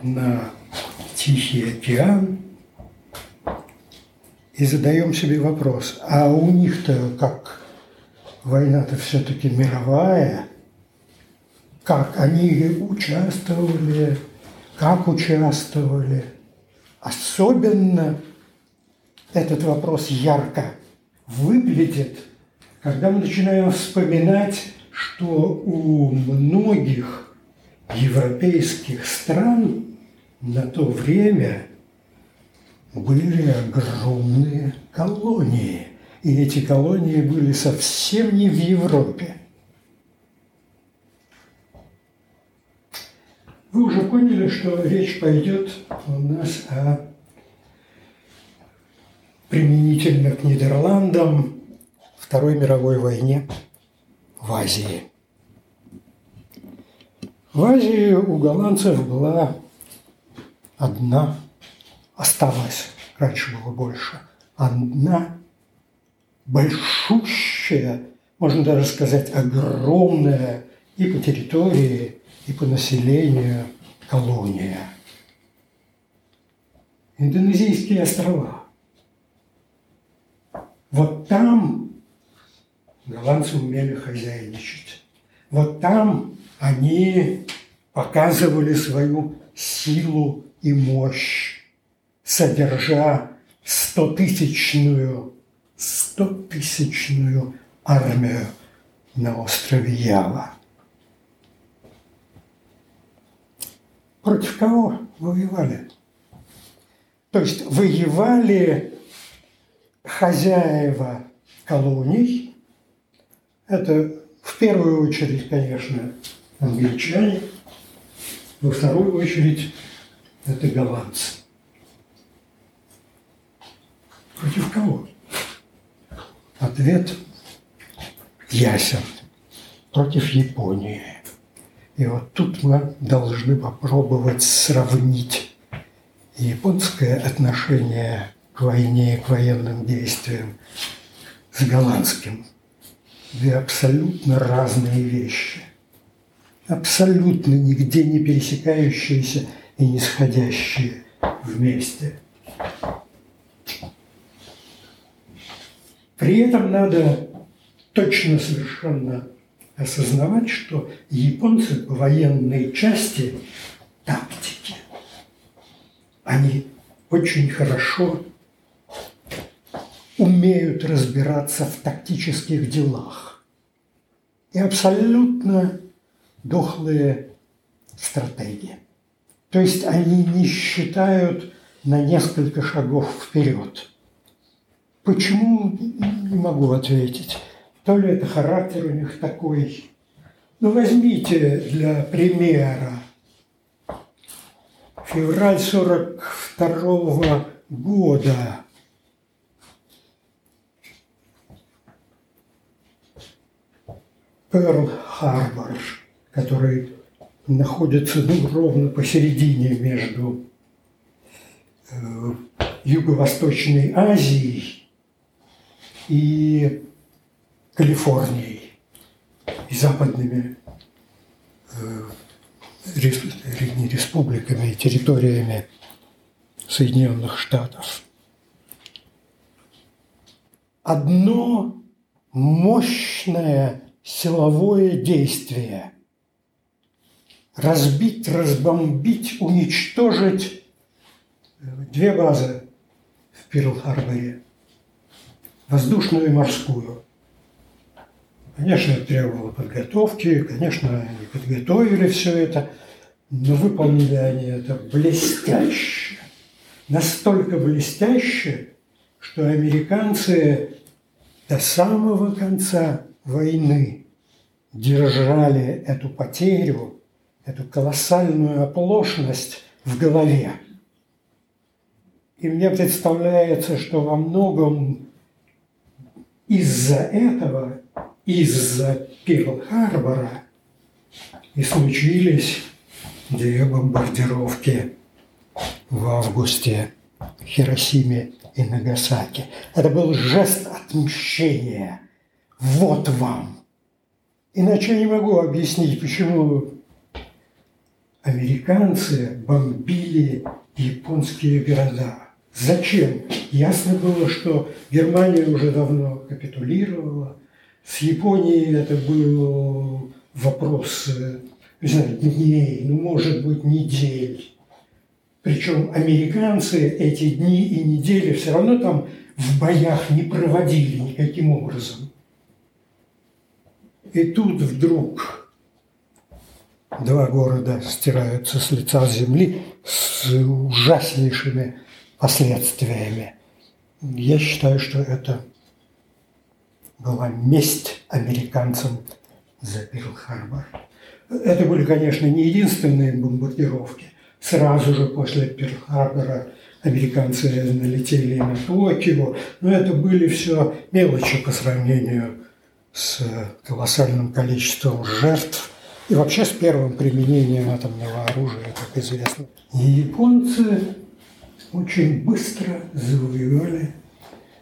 на Тихий океан и задаем себе вопрос, а у них-то как война-то все-таки мировая, как они участвовали, как участвовали. Особенно этот вопрос ярко выглядит, когда мы начинаем вспоминать, что у многих европейских стран на то время были огромные колонии – и эти колонии были совсем не в Европе. Вы уже поняли, что речь пойдет у нас о применительно к Нидерландам Второй мировой войне в Азии. В Азии у голландцев была одна, осталась, раньше было больше, одна большущая, можно даже сказать, огромная и по территории, и по населению колония. Индонезийские острова. Вот там голландцы умели хозяйничать. Вот там они показывали свою силу и мощь, содержа стотысячную стотысячную армию на острове Ява. Против кого воевали? То есть воевали хозяева колоний, это в первую очередь, конечно, англичане, во вторую очередь это голландцы. Против кого? Ответ ясен против Японии. И вот тут мы должны попробовать сравнить японское отношение к войне, к военным действиям с голландским. Две абсолютно разные вещи. абсолютно нигде не пересекающиеся и не сходящие вместе. При этом надо точно совершенно осознавать, что японцы по военной части тактики, они очень хорошо умеют разбираться в тактических делах. И абсолютно дохлые стратегии. То есть они не считают на несколько шагов вперед. Почему, не могу ответить. То ли это характер у них такой. Ну, возьмите для примера февраль 42 года. Перл-Харбор, который находится ну, ровно посередине между э, Юго-Восточной Азией и Калифорнией и западными э, республиками и территориями Соединенных Штатов. Одно мощное силовое действие – разбить, разбомбить, уничтожить две базы в Перл-Харборе – воздушную и морскую. Конечно, это требовало подготовки, конечно, они подготовили все это, но выполнили они это блестяще. Настолько блестяще, что американцы до самого конца войны держали эту потерю, эту колоссальную оплошность в голове. И мне представляется, что во многом из-за этого из-за Перл-Харбора и случились две бомбардировки в августе Хиросиме и Нагасаки. Это был жест отмщения. Вот вам. Иначе я не могу объяснить, почему американцы бомбили японские города. Зачем? Ясно было, что Германия уже давно капитулировала, с Японией это был вопрос, э, не знаю, дней, ну, может быть, недель. Причем американцы эти дни и недели все равно там в боях не проводили никаким образом. И тут вдруг два города стираются с лица земли с ужаснейшими последствиями. Я считаю, что это была месть американцам за Перл-Харбор. Это были, конечно, не единственные бомбардировки. Сразу же после Перл-Харбора американцы налетели на Токио, но это были все мелочи по сравнению с колоссальным количеством жертв и вообще с первым применением атомного оружия, как известно. И японцы очень быстро завоевали,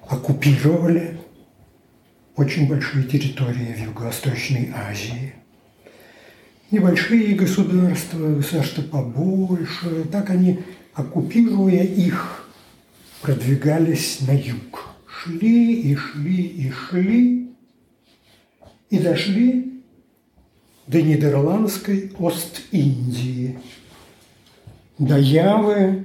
оккупировали очень большие территории в Юго-Восточной Азии. Небольшие государства, государства побольше, так они, оккупируя их, продвигались на юг. Шли и шли и шли, и дошли до Нидерландской Ост-Индии, до Явы,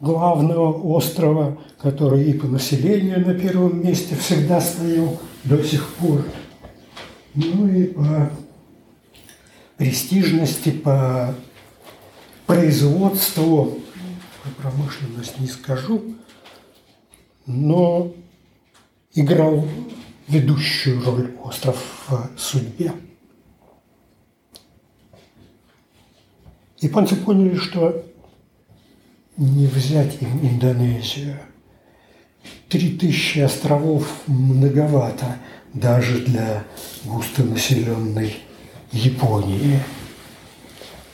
главного острова, который и по населению на первом месте всегда стоял до сих пор, ну и по престижности, по производству, про промышленность не скажу, но играл ведущую роль остров в судьбе. Японцы поняли, что не взять им Индонезию. Три тысячи островов многовато даже для густонаселенной Японии.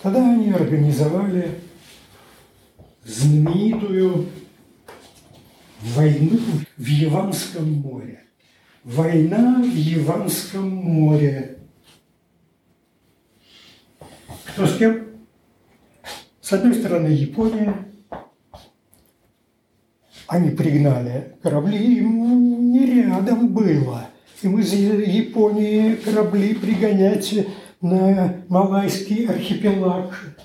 Тогда они организовали знаменитую войну в Яванском море. Война в Яванском море. Кто с кем? С одной стороны Япония, они пригнали корабли, им не рядом было. Им из Японии корабли пригонять на Малайский архипелаг.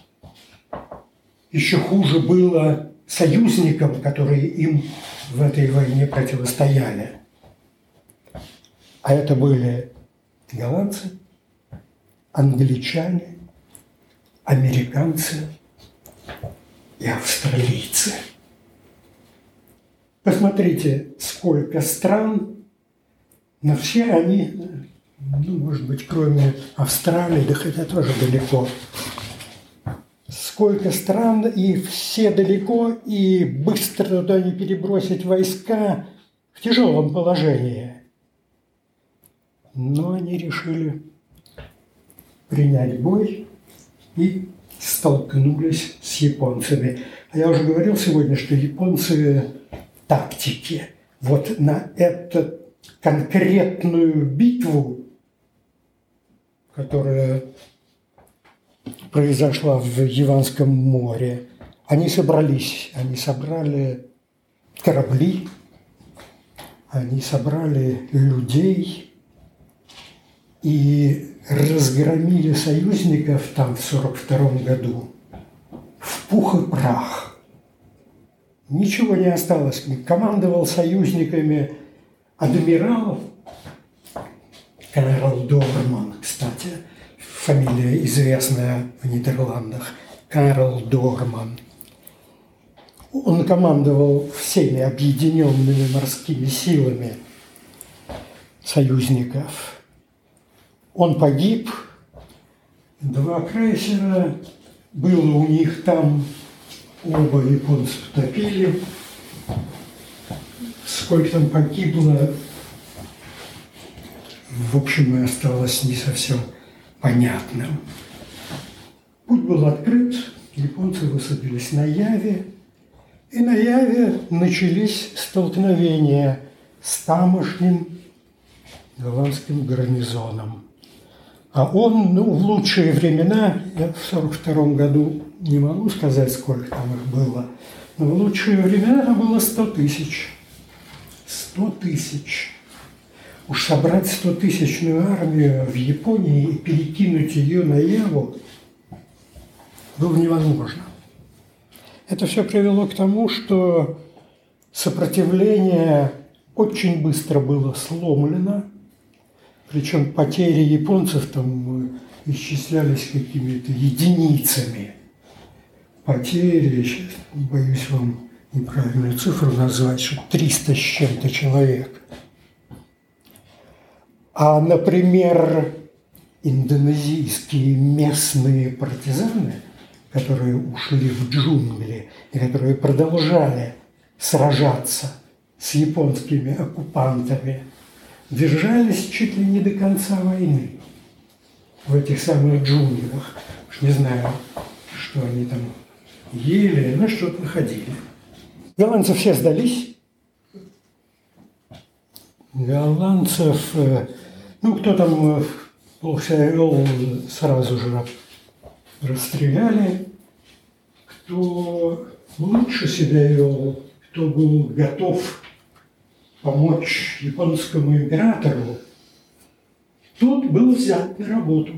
Еще хуже было союзникам, которые им в этой войне противостояли. А это были голландцы, англичане, американцы и австралийцы. Посмотрите, сколько стран, но все они, ну, может быть, кроме Австралии, да хотя тоже далеко, сколько стран, и все далеко, и быстро туда не перебросить войска в тяжелом положении. Но они решили принять бой и столкнулись с японцами. А я уже говорил сегодня, что японцы тактики вот на эту конкретную битву, которая произошла в Яванском море, они собрались, они собрали корабли, они собрали людей и разгромили союзников там в 1942 году в пух и прах. Ничего не осталось. Командовал союзниками адмирал Карл Дорман, кстати, фамилия известная в Нидерландах, Карл Дорман. Он командовал всеми объединенными морскими силами союзников. Он погиб, два крейсера, было у них там оба японца потопили. Сколько там погибло, в общем, и осталось не совсем понятным. Путь был открыт, японцы высадились на Яве, и на Яве начались столкновения с тамошним голландским гарнизоном. А он, ну, в лучшие времена, я в 1942 году не могу сказать, сколько там их было, но в лучшие времена там было 100 тысяч. 100 тысяч. Уж собрать 100-тысячную армию в Японии и перекинуть ее на Яву было невозможно. Это все привело к тому, что сопротивление очень быстро было сломлено, причем потери японцев там э, исчислялись какими-то единицами. Потери, сейчас боюсь вам неправильную цифру назвать, что 300 с чем-то человек. А, например, индонезийские местные партизаны, которые ушли в джунгли и которые продолжали сражаться с японскими оккупантами – держались чуть ли не до конца войны в этих самых джунглях. Уж не знаю, что они там ели, но что-то находили. Голландцы все сдались. Голландцев, э, ну, кто там плохо вел, сразу же расстреляли. Кто лучше себя вел, кто был готов помочь японскому императору, тот был взят на работу.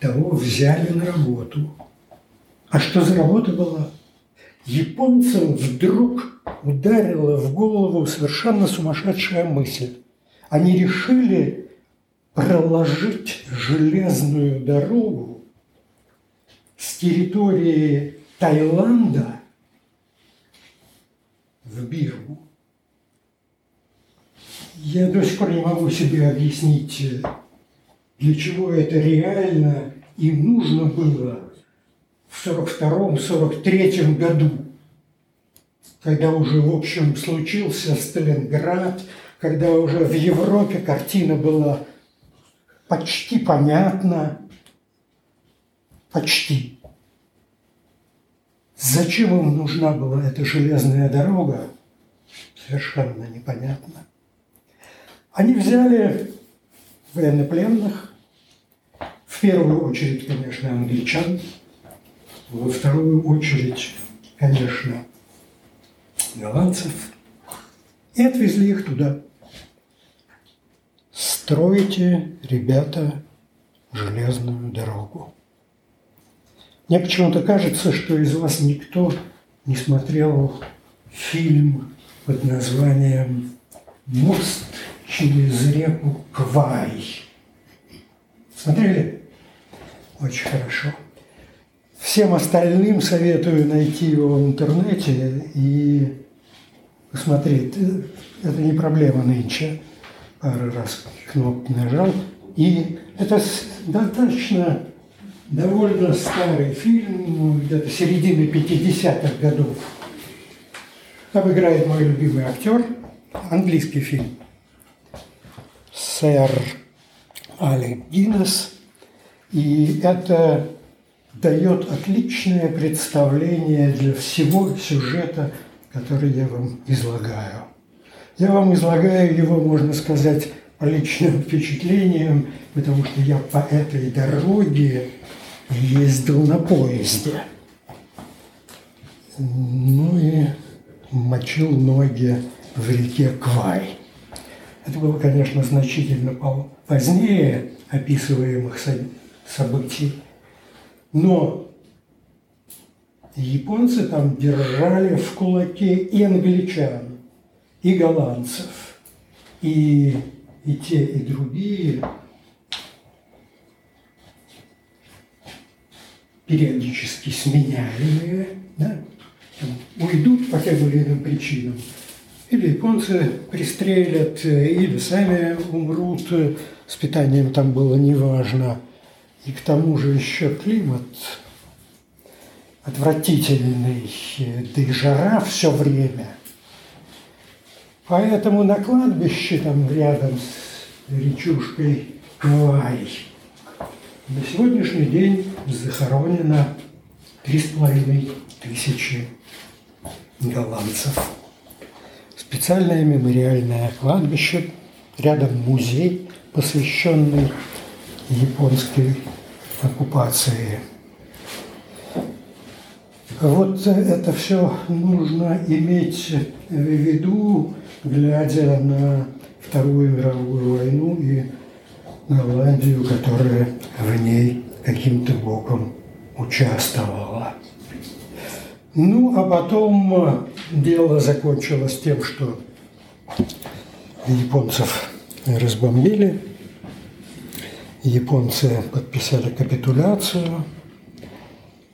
Того взяли на работу. А что за работа была? Японцам вдруг ударила в голову совершенно сумасшедшая мысль. Они решили проложить железную дорогу с территории Таиланда в Бирму. Я до сих пор не могу себе объяснить, для чего это реально им нужно было в 42-43 году, когда уже, в общем, случился Сталинград, когда уже в Европе картина была почти понятна, почти. Зачем им нужна была эта железная дорога, совершенно непонятно. Они взяли военнопленных, В первую очередь, конечно, англичан, во вторую очередь, конечно, голландцев, и отвезли их туда. Стройте, ребята, железную дорогу. Мне почему-то кажется, что из вас никто не смотрел фильм под названием «Мост через реку Квай». Смотрели? Очень хорошо. Всем остальным советую найти его в интернете и посмотреть. Это не проблема нынче. Пару раз кнопку нажал. И это достаточно довольно старый фильм, ну, где-то середины 50-х годов. Там играет мой любимый актер, английский фильм. Сэр Алек Гиннес. И это дает отличное представление для всего сюжета, который я вам излагаю. Я вам излагаю его, можно сказать, по личным впечатлениям, потому что я по этой дороге ездил на поезде. Ну и мочил ноги в реке Квай. Это было, конечно, значительно позднее описываемых событий, но японцы там держали в кулаке и англичан, и голландцев, и, и те, и другие периодически сменяемые, да, уйдут по тем или иным причинам, или японцы пристрелят, или сами умрут, с питанием там было неважно. И к тому же еще климат отвратительный, да и жара все время. Поэтому на кладбище там рядом с речушкой Квай на сегодняшний день захоронено три с половиной тысячи голландцев. Специальное мемориальное кладбище, рядом музей, посвященный японской оккупации. Вот это все нужно иметь в виду, глядя на Вторую мировую войну и Голландию, которая в ней каким-то боком участвовала. Ну, а потом дело закончилось тем, что японцев разбомбили, японцы подписали капитуляцию.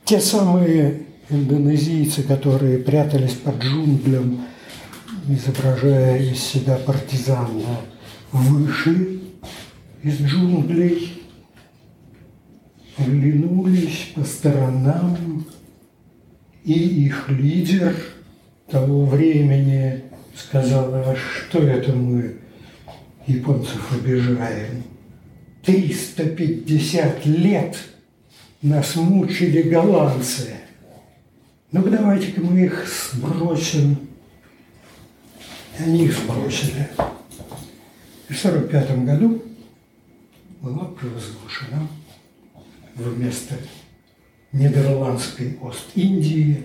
Те самые индонезийцы, которые прятались под джунглям, изображая из себя партизана, вышли из джунглей, оглянулись по сторонам, и их лидер того времени сказал, а что это мы японцев обижаем? 350 лет нас мучили голландцы. Ну-ка давайте-ка мы их сбросим. Они их сбросили. В 1945 году была провозглашена вместо Нидерландской Ост-Индии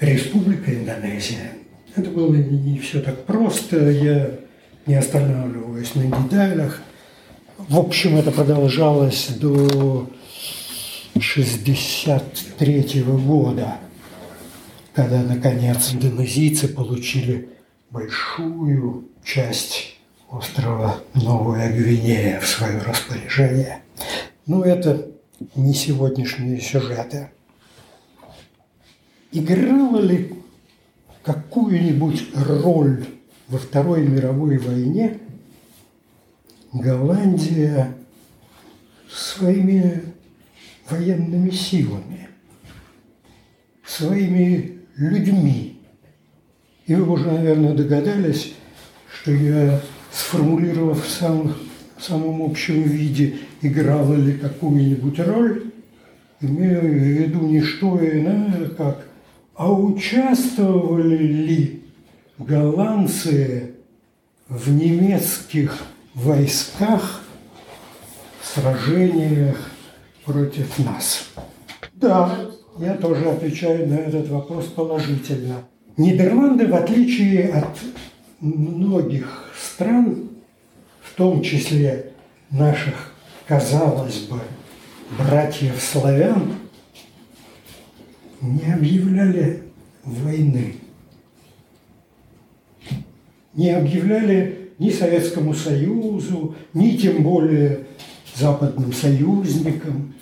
Республика Индонезия. Это было не все так просто, я не останавливаюсь на деталях. В общем, это продолжалось до 1963 года, когда, наконец, индонезийцы получили большую часть острова Новая Гвинея в свое распоряжение. Ну, это не сегодняшние сюжеты. Играла ли какую-нибудь роль во Второй мировой войне Голландия своими военными силами, своими людьми. И вы уже, наверное, догадались, что я сформулировав в самом, в самом общем виде, играла ли какую-нибудь роль, имею в виду не что иное, как а участвовали ли голландцы в немецких войсках в сражениях против нас. Да, я тоже отвечаю на этот вопрос положительно. Нидерланды, в отличие от многих стран, в том числе наших, казалось бы, братьев-славян, не объявляли войны. Не объявляли ни Советскому Союзу, ни тем более западным союзникам.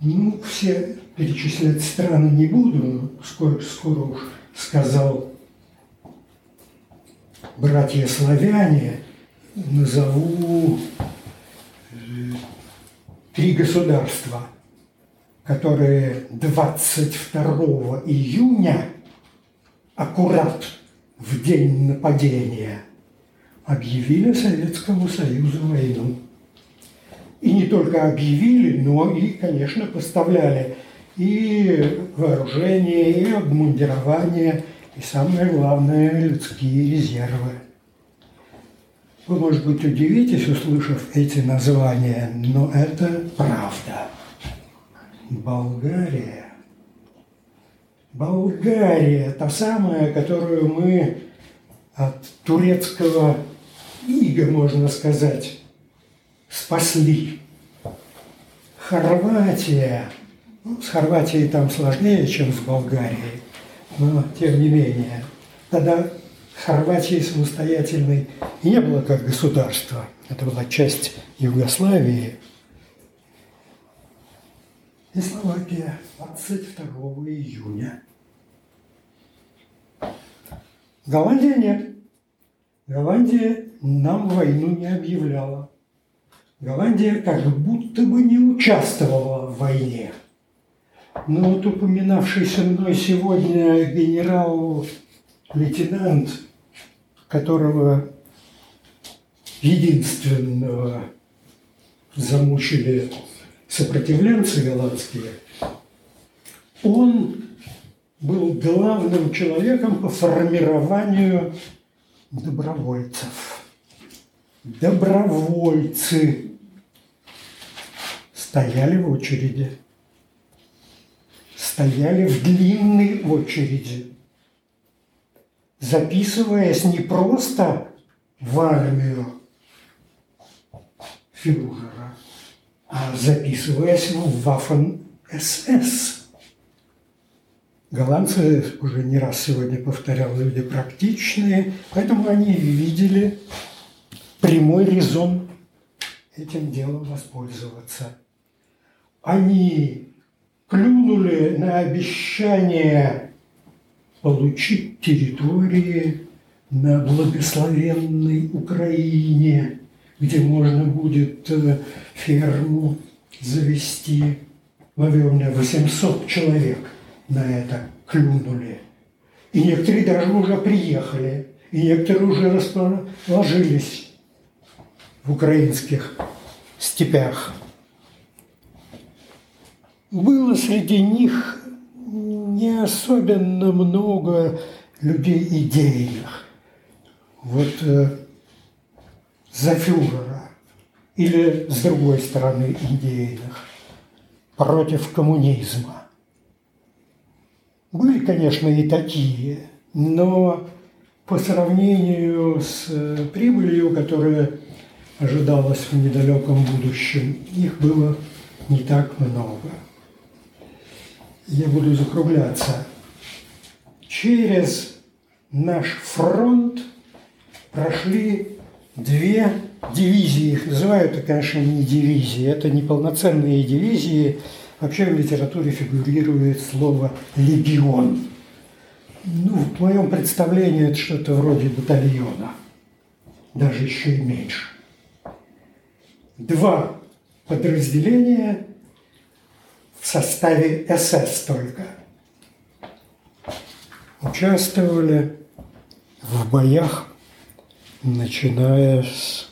Ну, все перечислять страны не буду, скоро, скоро уж сказал братья славяне, назову э, три государства, которые 22 июня, аккурат в день нападения, объявили Советскому Союзу войну. И не только объявили, но и, конечно, поставляли и вооружение, и обмундирование, и самое главное, людские резервы. Вы, может быть, удивитесь, услышав эти названия, но это правда. Болгария. Болгария, та самая, которую мы от турецкого ига, можно сказать, спасли. Хорватия. Ну, с Хорватией там сложнее, чем с Болгарией, но тем не менее. Тогда Хорватии самостоятельной не было как государства. Это была часть Югославии. И Словакия 22 июня. Голландия нет. Голландия нам войну не объявляла. Голландия как будто бы не участвовала в войне. Но вот упоминавшийся мной сегодня генерал-лейтенант, которого единственного замучили сопротивленцы голландские, он был главным человеком по формированию добровольцев. Добровольцы стояли в очереди. Стояли в длинной очереди, записываясь не просто в армию фюрера, а записываясь в Waffen-СС. Голландцы, уже не раз сегодня повторял, люди практичные, поэтому они видели прямой резон этим делом воспользоваться. Они клюнули на обещание получить территории на благословенной Украине, где можно будет э, ферму завести. Наверное, 800 человек – на это клюнули. И некоторые даже уже приехали, и некоторые уже расположились в украинских степях. Было среди них не особенно много людей идейных. Вот э, за фюрера или с другой стороны идейных против коммунизма. Были, конечно, и такие, но по сравнению с э, прибылью, которая ожидалась в недалеком будущем, их было не так много. Я буду закругляться. Через наш фронт прошли две дивизии. Их называют, конечно, не дивизии. Это не полноценные дивизии, Вообще в литературе фигурирует слово «легион». Ну, в моем представлении это что-то вроде батальона, даже еще и меньше. Два подразделения в составе СС только участвовали в боях, начиная с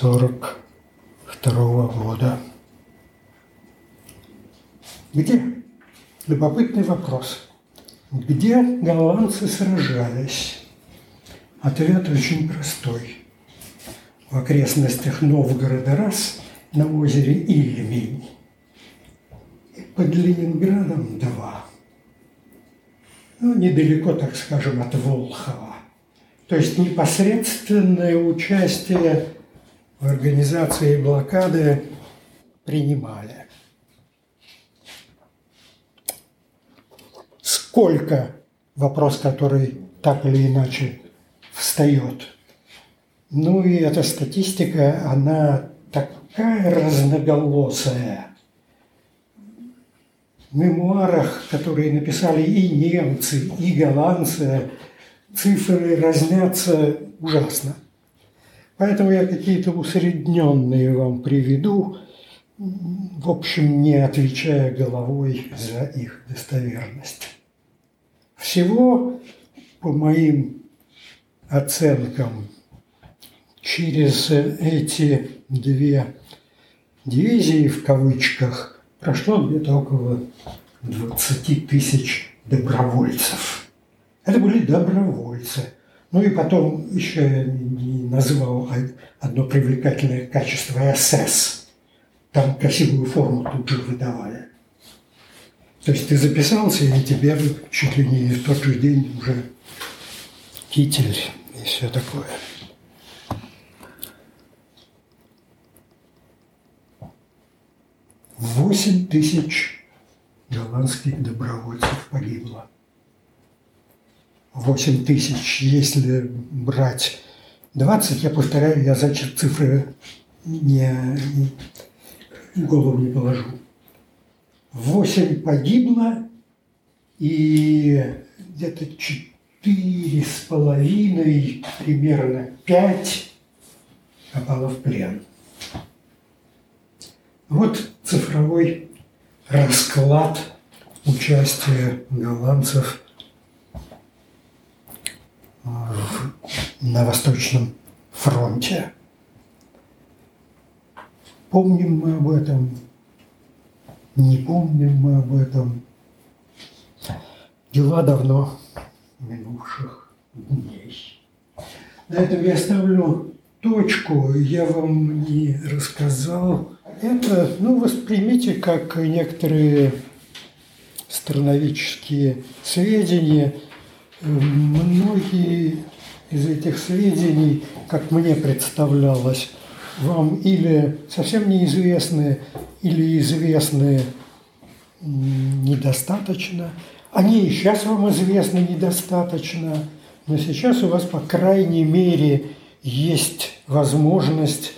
1942 года. Где? Любопытный вопрос. Где голландцы сражались? Ответ очень простой. в окрестностях Новгорода раз на озере Ильмень. И под Ленинградом два. Ну, недалеко, так скажем, от Волхова. То есть непосредственное участие в организации блокады принимали. Сколько, вопрос, который так или иначе встает. Ну и эта статистика, она такая разноголосая. В мемуарах, которые написали и немцы, и голландцы, цифры разнятся ужасно. Поэтому я какие-то усредненные вам приведу, в общем, не отвечая головой за их достоверность. Всего, по моим оценкам, через эти две дивизии в кавычках прошло где-то около 20 тысяч добровольцев. Это были добровольцы. Ну и потом еще я не назвал одно привлекательное качество СС. Там красивую форму тут же выдавали. То есть ты записался, и тебе чуть ли не в тот же день уже китель и все такое. Восемь тысяч голландских добровольцев погибло. Восемь тысяч, если брать 20, я повторяю, я за цифры не, голову не положу. Восемь погибло, и где-то четыре с половиной, примерно пять попало в плен. Вот цифровой расклад участия голландцев на Восточном фронте. Помним мы об этом, не помним мы об этом. Дела давно минувших дней. На этом я ставлю точку. Я вам не рассказал. Это, ну, воспримите как некоторые страноведческие сведения. Многие из этих сведений, как мне представлялось, вам или совсем неизвестны, или известны недостаточно. Они и сейчас вам известны недостаточно, но сейчас у вас, по крайней мере, есть возможность,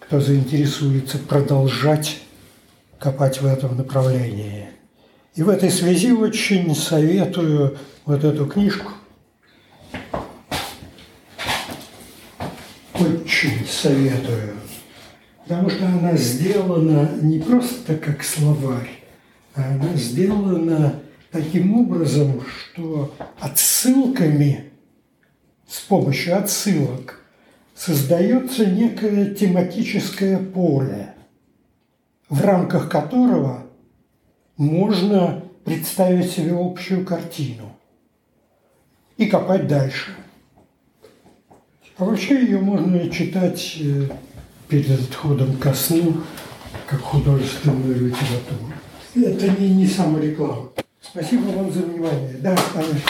кто заинтересуется, продолжать копать в этом направлении. И в этой связи очень советую вот эту книжку очень советую, потому что она сделана не просто как словарь, а она сделана таким образом, что отсылками, с помощью отсылок, создается некое тематическое поле, в рамках которого можно представить себе общую картину и копать дальше – а вообще ее можно читать э, перед отходом ко сну, как художественную литературу. Это не, не самая реклама. Спасибо вам за внимание. Да, товарищ.